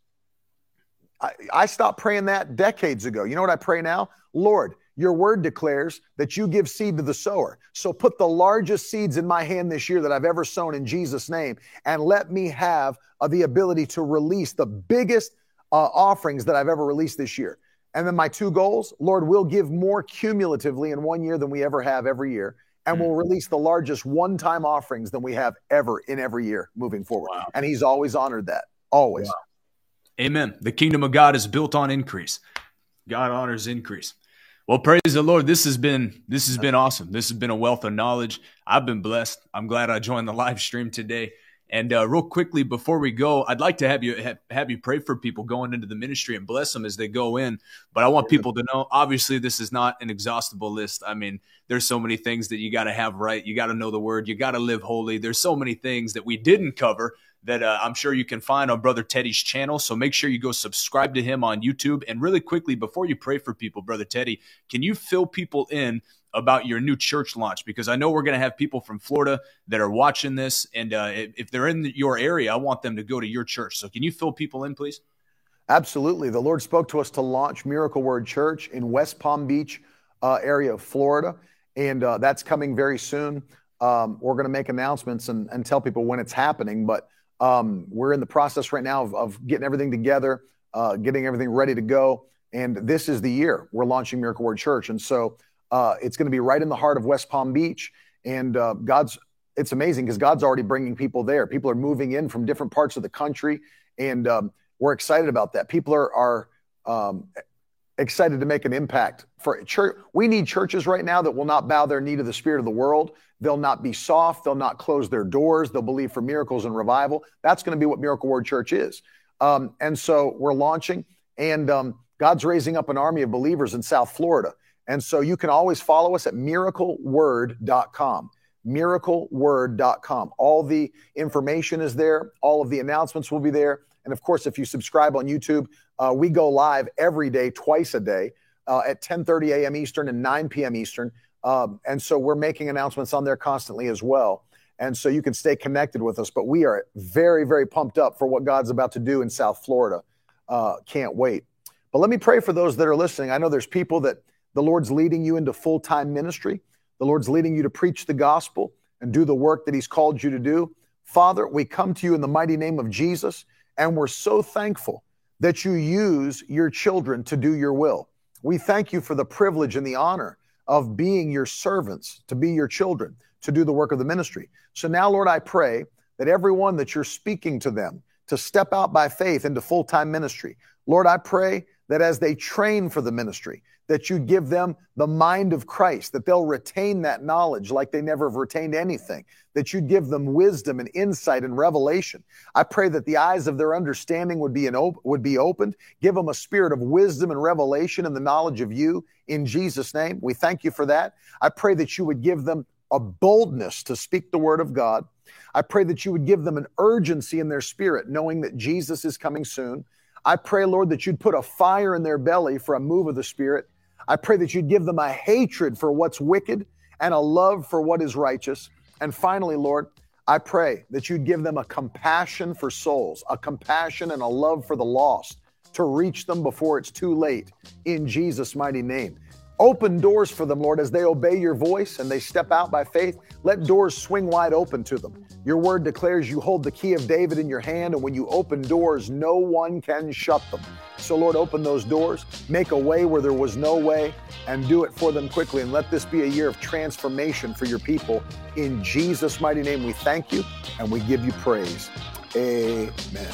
I, I stopped praying that decades ago. You know what I pray now? Lord, your word declares that you give seed to the sower. So put the largest seeds in my hand this year that I've ever sown in Jesus' name, and let me have uh, the ability to release the biggest uh, offerings that I've ever released this year. And then my two goals Lord, we'll give more cumulatively in one year than we ever have every year. And we'll mm. release the largest one time offerings than we have ever in every year moving forward. Wow. And he's always honored that, always. Wow. Amen. The kingdom of God is built on increase. God honors increase. Well, praise the Lord. This has been this has been awesome. This has been a wealth of knowledge. I've been blessed. I'm glad I joined the live stream today. And uh, real quickly before we go, I'd like to have you have, have, you pray for people going into the ministry and bless them as they go in. But I want people to know, obviously, this is not an exhaustible list. I mean, there's so many things that you got to have right. You got to know the word. You got to live holy. There's so many things that we didn't cover that uh, I'm sure you can find on Brother Teddy's channel. So make sure you go subscribe to him on YouTube. And really quickly, before you pray for people, Brother Teddy, can you fill people in about your new church launch? Because I know we're going to have people from Florida that are watching this. And uh, if they're in your area, I want them to go to your church. So can you fill people in, please? Absolutely. The Lord spoke to us to launch Miracle Word Church in West Palm Beach uh, area of Florida. And uh, that's coming very soon. Um, we're going to make announcements and, and, tell people when it's happening. But um, we're in the process right now of, of getting everything together, uh, getting everything ready to go. And this is the year we're launching Miracle Word Church. And so uh, it's going to be right in the heart of West Palm Beach. And uh, God's, it's amazing because God's already bringing people there. People are moving in from different parts of the country. And um, we're excited about that. People are, are um, excited to make an impact for church. We need churches right now that will not bow their knee to the spirit of the world. They'll not be soft. They'll not close their doors. They'll believe for miracles and revival. That's going to be what Miracle Word Church is. Um, and so we're launching, and um, God's raising up an army of believers in South Florida. And so you can always follow us at miracleword.com. Miracleword.com. All the information is there. All of the announcements will be there. And of course, if you subscribe on YouTube, uh, we go live every day, twice a day, uh, at 10:30 a.m. Eastern and 9 p.m. Eastern. Um, and so we're making announcements on there constantly as well. And so you can stay connected with us. But we are very, very pumped up for what God's about to do in South Florida. Uh, can't wait. But let me pray for those that are listening. I know there's people that the Lord's leading you into full time ministry. The Lord's leading you to preach the gospel and do the work that He's called you to do. Father, we come to you in the mighty name of Jesus, and we're so thankful that you use your children to do your will. We thank you for the privilege and the honor of being your servants, to be your children, to do the work of the ministry. So now, Lord, I pray that everyone that you're speaking to them to step out by faith into full time ministry, Lord, I pray that as they train for the ministry, that you give them the mind of Christ, that they'll retain that knowledge like they never have retained anything, that you'd give them wisdom and insight and revelation. I pray that the eyes of their understanding would be, an op- would be opened. Give them a spirit of wisdom and revelation and the knowledge of you in Jesus' name. We thank you for that. I pray that you would give them a boldness to speak the word of God. I pray that you would give them an urgency in their spirit, knowing that Jesus is coming soon. I pray, Lord, that you'd put a fire in their belly for a move of the Spirit. I pray that you'd give them a hatred for what's wicked and a love for what is righteous. And finally, Lord, I pray that you'd give them a compassion for souls, a compassion and a love for the lost to reach them before it's too late in Jesus' mighty name. Open doors for them, Lord, as they obey your voice and they step out by faith. Let doors swing wide open to them. Your word declares you hold the key of David in your hand, and when you open doors, no one can shut them. So, Lord, open those doors, make a way where there was no way, and do it for them quickly. And let this be a year of transformation for your people. In Jesus' mighty name, we thank you and we give you praise. Amen.